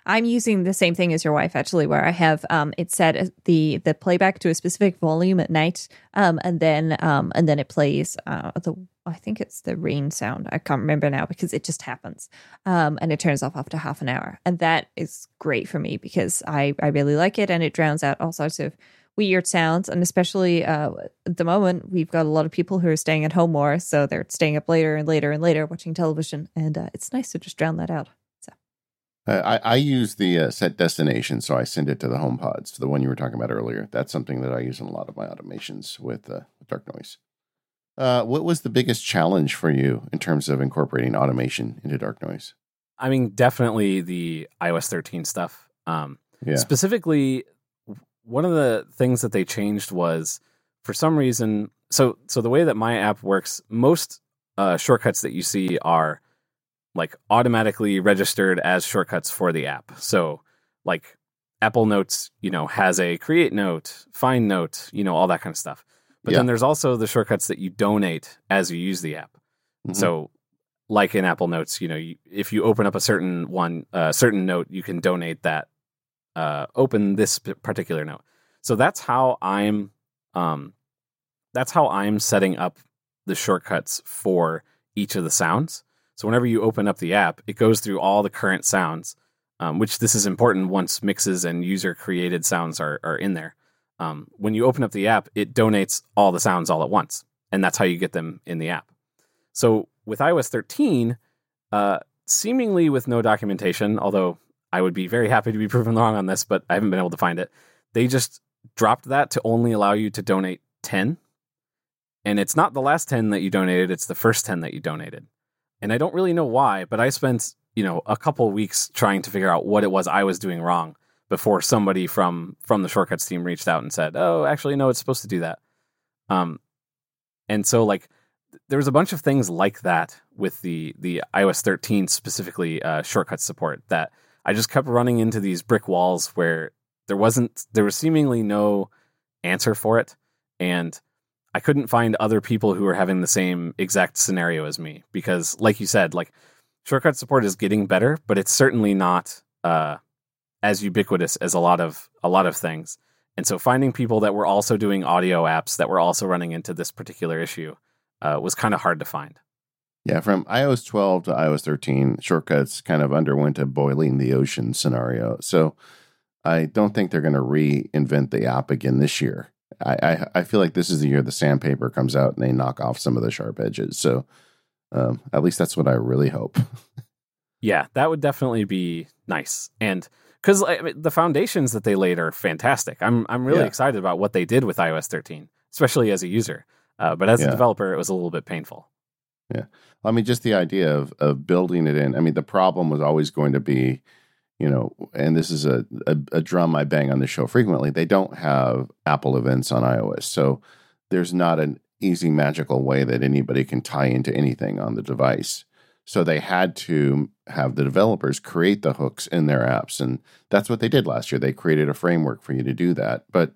I'm using the same thing as your wife actually, where I have um, it set the the playback to a specific volume at night, um, and then um, and then it plays uh, the I think it's the rain sound. I can't remember now because it just happens, um, and it turns off after half an hour, and that is great for me because I I really like it, and it drowns out all sorts of weird sounds, and especially uh, at the moment we've got a lot of people who are staying at home more, so they're staying up later and later and later watching television, and uh, it's nice to just drown that out. Uh, I, I use the uh, set destination, so I send it to the HomePods, the one you were talking about earlier. That's something that I use in a lot of my automations with uh, dark noise. Uh, what was the biggest challenge for you in terms of incorporating automation into dark noise? I mean, definitely the iOS 13 stuff. Um, Yeah. Specifically, one of the things that they changed was for some reason. So, so the way that my app works, most uh, shortcuts that you see are like automatically registered as shortcuts for the app. So, like Apple Notes, you know, has a create note, find note, you know, all that kind of stuff. But Yeah. then there's also the shortcuts that you donate as you use the app. Mhm. So, like in Apple Notes, you know, you, if you open up a certain one, a uh, certain note, you can donate that. Uh, open this particular note. So that's how I'm. Um, that's how I'm setting up the shortcuts for each of the sounds. So whenever you open up the app, it goes through all the current sounds, um, which this is important once mixes and user created sounds are, are in there. Um, when you open up the app, it donates all the sounds all at once, and that's how you get them in the app. So with iOS 13, uh, seemingly with no documentation, although I would be very happy to be proven wrong on this, but I haven't been able to find it. They just dropped that to only allow you to donate 10. And it's not the last 10 that you donated, it's the first 10 that you donated. And I don't really know why, but I spent, you know, a couple weeks trying to figure out what it was I was doing wrong before somebody from from the shortcuts team reached out and said, "Oh, actually no, it's supposed to do that." Um and so like there was a bunch of things like that with the the iOS 13 specifically uh, shortcut support that I just kept running into these brick walls where there wasn't there was seemingly no answer for it and I couldn't find other people who were having the same exact scenario as me because like you said like shortcut support is getting better but it's certainly not uh, as ubiquitous as a lot of a lot of things and so finding people that were also doing audio apps that were also running into this particular issue uh, was kind of hard to find. Yeah, from iOS 12 to iOS 13, shortcuts kind of underwent a boiling the ocean scenario. So I don't think they're going to reinvent the app again this year. I, I, I feel like this is the year the sandpaper comes out and they knock off some of the sharp edges. So um, at least that's what I really hope. yeah, that would definitely be nice. And because I mean, the foundations that they laid are fantastic. I'm I'm really yeah. excited about what they did with iOS 13, especially as a user. Uh, but as yeah. a developer, it was a little bit painful. Yeah. I mean, just the idea of, of building it in. I mean, the problem was always going to be, you know, and this is a, a, a drum I bang on the show frequently. They don't have Apple events on iOS. So there's not an easy, magical way that anybody can tie into anything on the device. So they had to have the developers create the hooks in their apps. And that's what they did last year. They created a framework for you to do that. But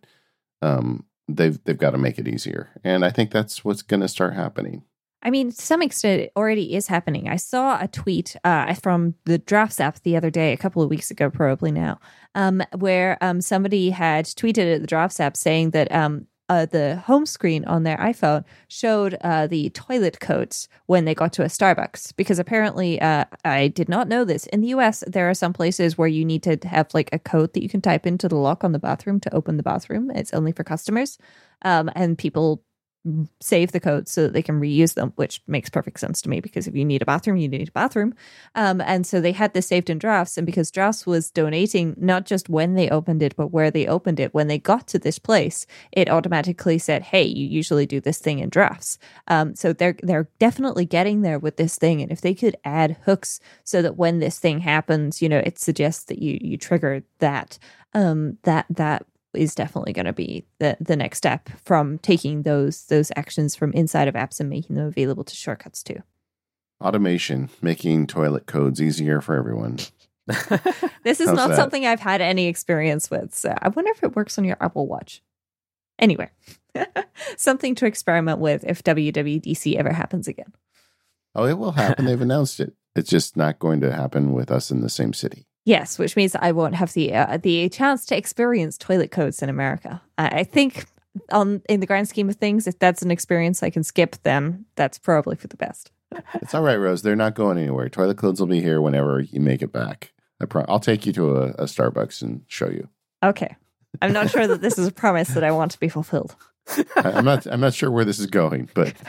um, they've they've got to make it easier. And I think that's what's going to start happening. I mean, to some extent, it already is happening. I saw a tweet uh, from the Drafts app the other day, a couple of weeks ago, probably now, um, where um, somebody had tweeted at the Drafts app saying that um, uh, the home screen on their iPhone showed uh, the toilet codes when they got to a Starbucks. Because apparently, uh, I did not know this. In the US, there are some places where you need to have like a code that you can type into the lock on the bathroom to open the bathroom. It's only for customers. Um, and people save the codes so that they can reuse them, which makes perfect sense to me because if you need a bathroom, you need a bathroom. Um, and so they had this saved in drafts. And because drafts was donating not just when they opened it, but where they opened it, when they got to this place, it automatically said, "Hey, you usually do this thing in drafts." Um, so they're they're definitely getting there with this thing. And if they could add hooks so that when this thing happens, you know, it suggests that you you trigger that um, that that is definitely going to be the the next step from taking those those actions from inside of apps and making them available to shortcuts too. Automation, making toilet codes easier for everyone. this is How's not that? something I've had any experience with. So I wonder if it works on your Apple Watch. Anyway, something to experiment with if WWDC ever happens again. Oh, it will happen. They've announced it. It's just not going to happen with us in the same city. Yes, which means I won't have the uh, the chance to experience toilet codes in America. I, I think, on in the grand scheme of things, if that's an experience I can skip, then that's probably for the best. it's all right, Rose. They're not going anywhere. Toilet codes will be here whenever you make it back. I pro- I'll take you to a, a Starbucks and show you. Okay, I'm not sure that this is a promise that I want to be fulfilled. I, I'm not. I'm not sure where this is going, but.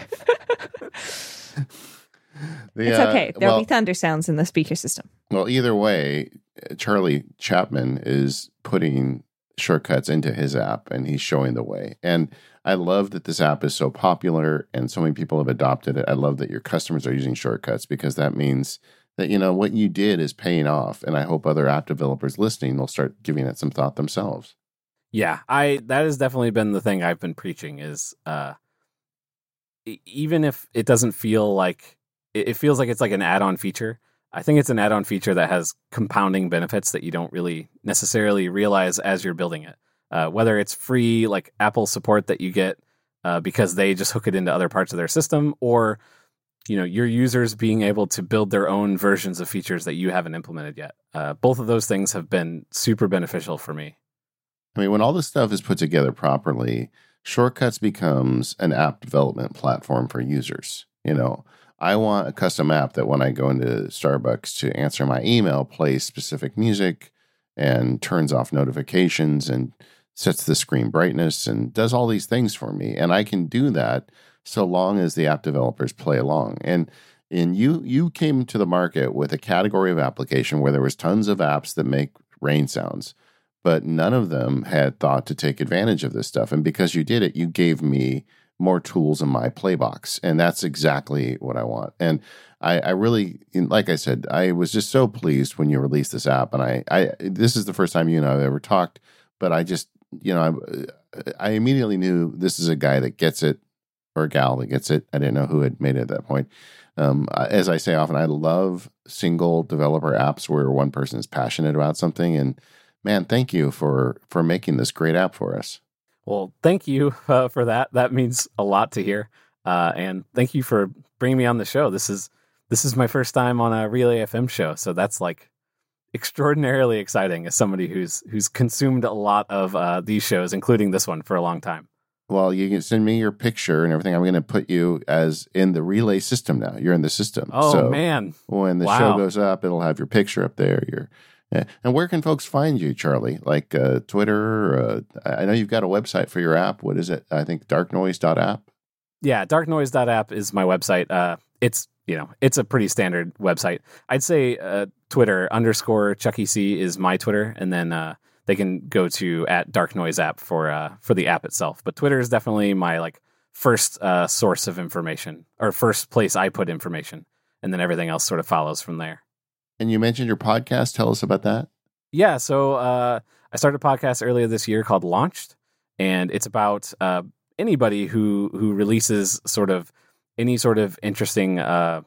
The, it's okay. Uh, There'll well, be thunder sounds in the speaker system. Well, either way, Charlie Chapman is putting shortcuts into his app and he's showing the way. And I love that this app is so popular and so many people have adopted it. I love that your customers are using shortcuts because that means that you know what you did is paying off and I hope other app developers listening will start giving it some thought themselves. Yeah, I that has definitely been the thing I've been preaching is uh even if it doesn't feel like it, feels like it's like an add-on feature. I think it's an add-on feature that has compounding benefits that you don't really necessarily realize as you're building it. Uh, whether it's free, like Apple support that you get uh, because they just hook it into other parts of their system, or you know your users being able to build their own versions of features that you haven't implemented yet. Uh, both of those things have been super beneficial for me. I mean, when all this stuff is put together properly, Shortcuts becomes an app development platform for users. You know, I want a custom app that when I go into Starbucks to answer my email, plays specific music and turns off notifications and sets the screen brightness and does all these things for me. And I can do that so long as the app developers play along. And and you you came to the market with a category of application where there was tons of apps that make rain sounds, but none of them had thought to take advantage of this stuff. And because you did it, you gave me more tools in my playbox, and that's exactly what I want. And I, I really, like I said, I was just so pleased when you released this app, and I, I this is the first time you and I have ever talked, but I just, you know, I, I immediately knew this is a guy that gets it or a gal that gets it. I didn't know who had made it at that point. Um, as I say often, I love single developer apps where one person is passionate about something. And man, thank you for for making this great app for us. Well, thank you uh, for that. That means a lot to hear. Uh, and thank you for bringing me on the show. This is this is my first time on a Relay FM show, so that's like extraordinarily exciting as somebody who's who's consumed a lot of uh, these shows, including this one, for a long time. Well, you can send me your picture and everything. I'm going to put you as in the relay system now. You're in the system. Oh so man! When the wow. show goes up, it'll have your picture up there. Your. And where can folks find you, Charlie? Like uh, Twitter? Uh, I know you've got a website for your app. What is it? I think darknoise.app. Yeah, darknoise.app is my website. Uh, it's you know it's a pretty standard website. I'd say uh, Twitter underscore Chucky C is my Twitter, and then uh, they can go to at Dark app for uh, for the app itself. But Twitter is definitely my like first source of information or first place I put information, and then everything else sort of follows from there. And you mentioned your podcast. Tell us about that. Yeah, so uh, I started a podcast earlier this year called Launched, and it's about uh, anybody who who releases sort of any sort of interesting uh,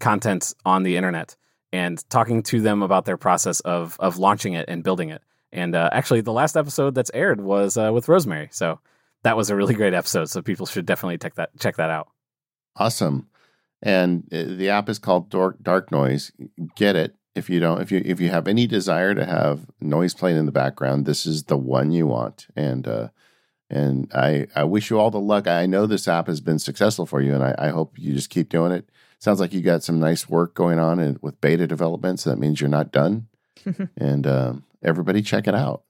content on the internet and talking to them about their process of of launching it and building it. And uh, actually, the last episode that's aired was uh, with Rosemary, so that was a really great episode. So people should definitely check that check that out. Awesome. And uh, the app is called Dark, Dark Noise. Get it if you don't. If you if you have any desire to have noise playing in the background, this is the one you want. And uh, and I I wish you all the luck. I know this app has been successful for you, and I, I hope you just keep doing it. Sounds like you got some nice work going on in, with beta development, so that means you're not done. and um, everybody check it out.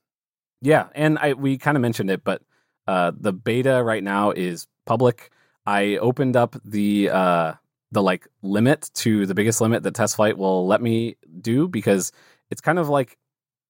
Yeah, and I we kind of mentioned it, but uh, the beta right now is public. I opened up the uh, the like limit to the biggest limit that TestFlight will let me do because it's kind of like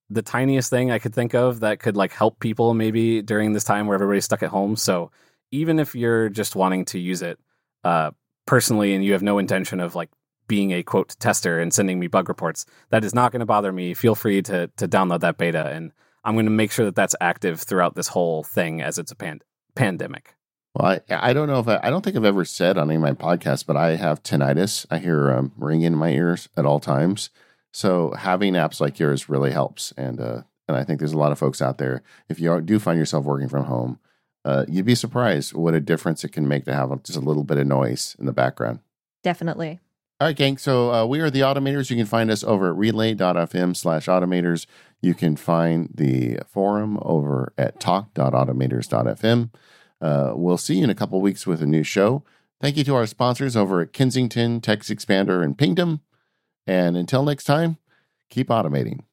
the tiniest thing I could think of that could like help people maybe during this time where everybody's stuck at home. So even if you're just wanting to use it uh, personally and you have no intention of like being a quote tester and sending me bug reports. That is not going to bother me. Feel free to to download that beta, and I'm going to make sure that that's active throughout this whole thing as it's a pand- pandemic. Well, I, I don't know if I, I don't think I've ever said on any of my podcasts, but I have tinnitus. I hear um, ringing in my ears at all times. So having apps like yours really helps, and uh, and I think there's a lot of folks out there. If you do find yourself working from home, uh, you'd be surprised what a difference it can make to have just a little bit of noise in the background. Definitely. All right, gang. So uh, we are the Automators. You can find us over at relay.fm slash automators. You can find the forum over at talk.automators.fm. Uh, we'll see you in a couple weeks with a new show. Thank you to our sponsors over at Kensington, TextExpander, and Pingdom. And until next time, keep automating.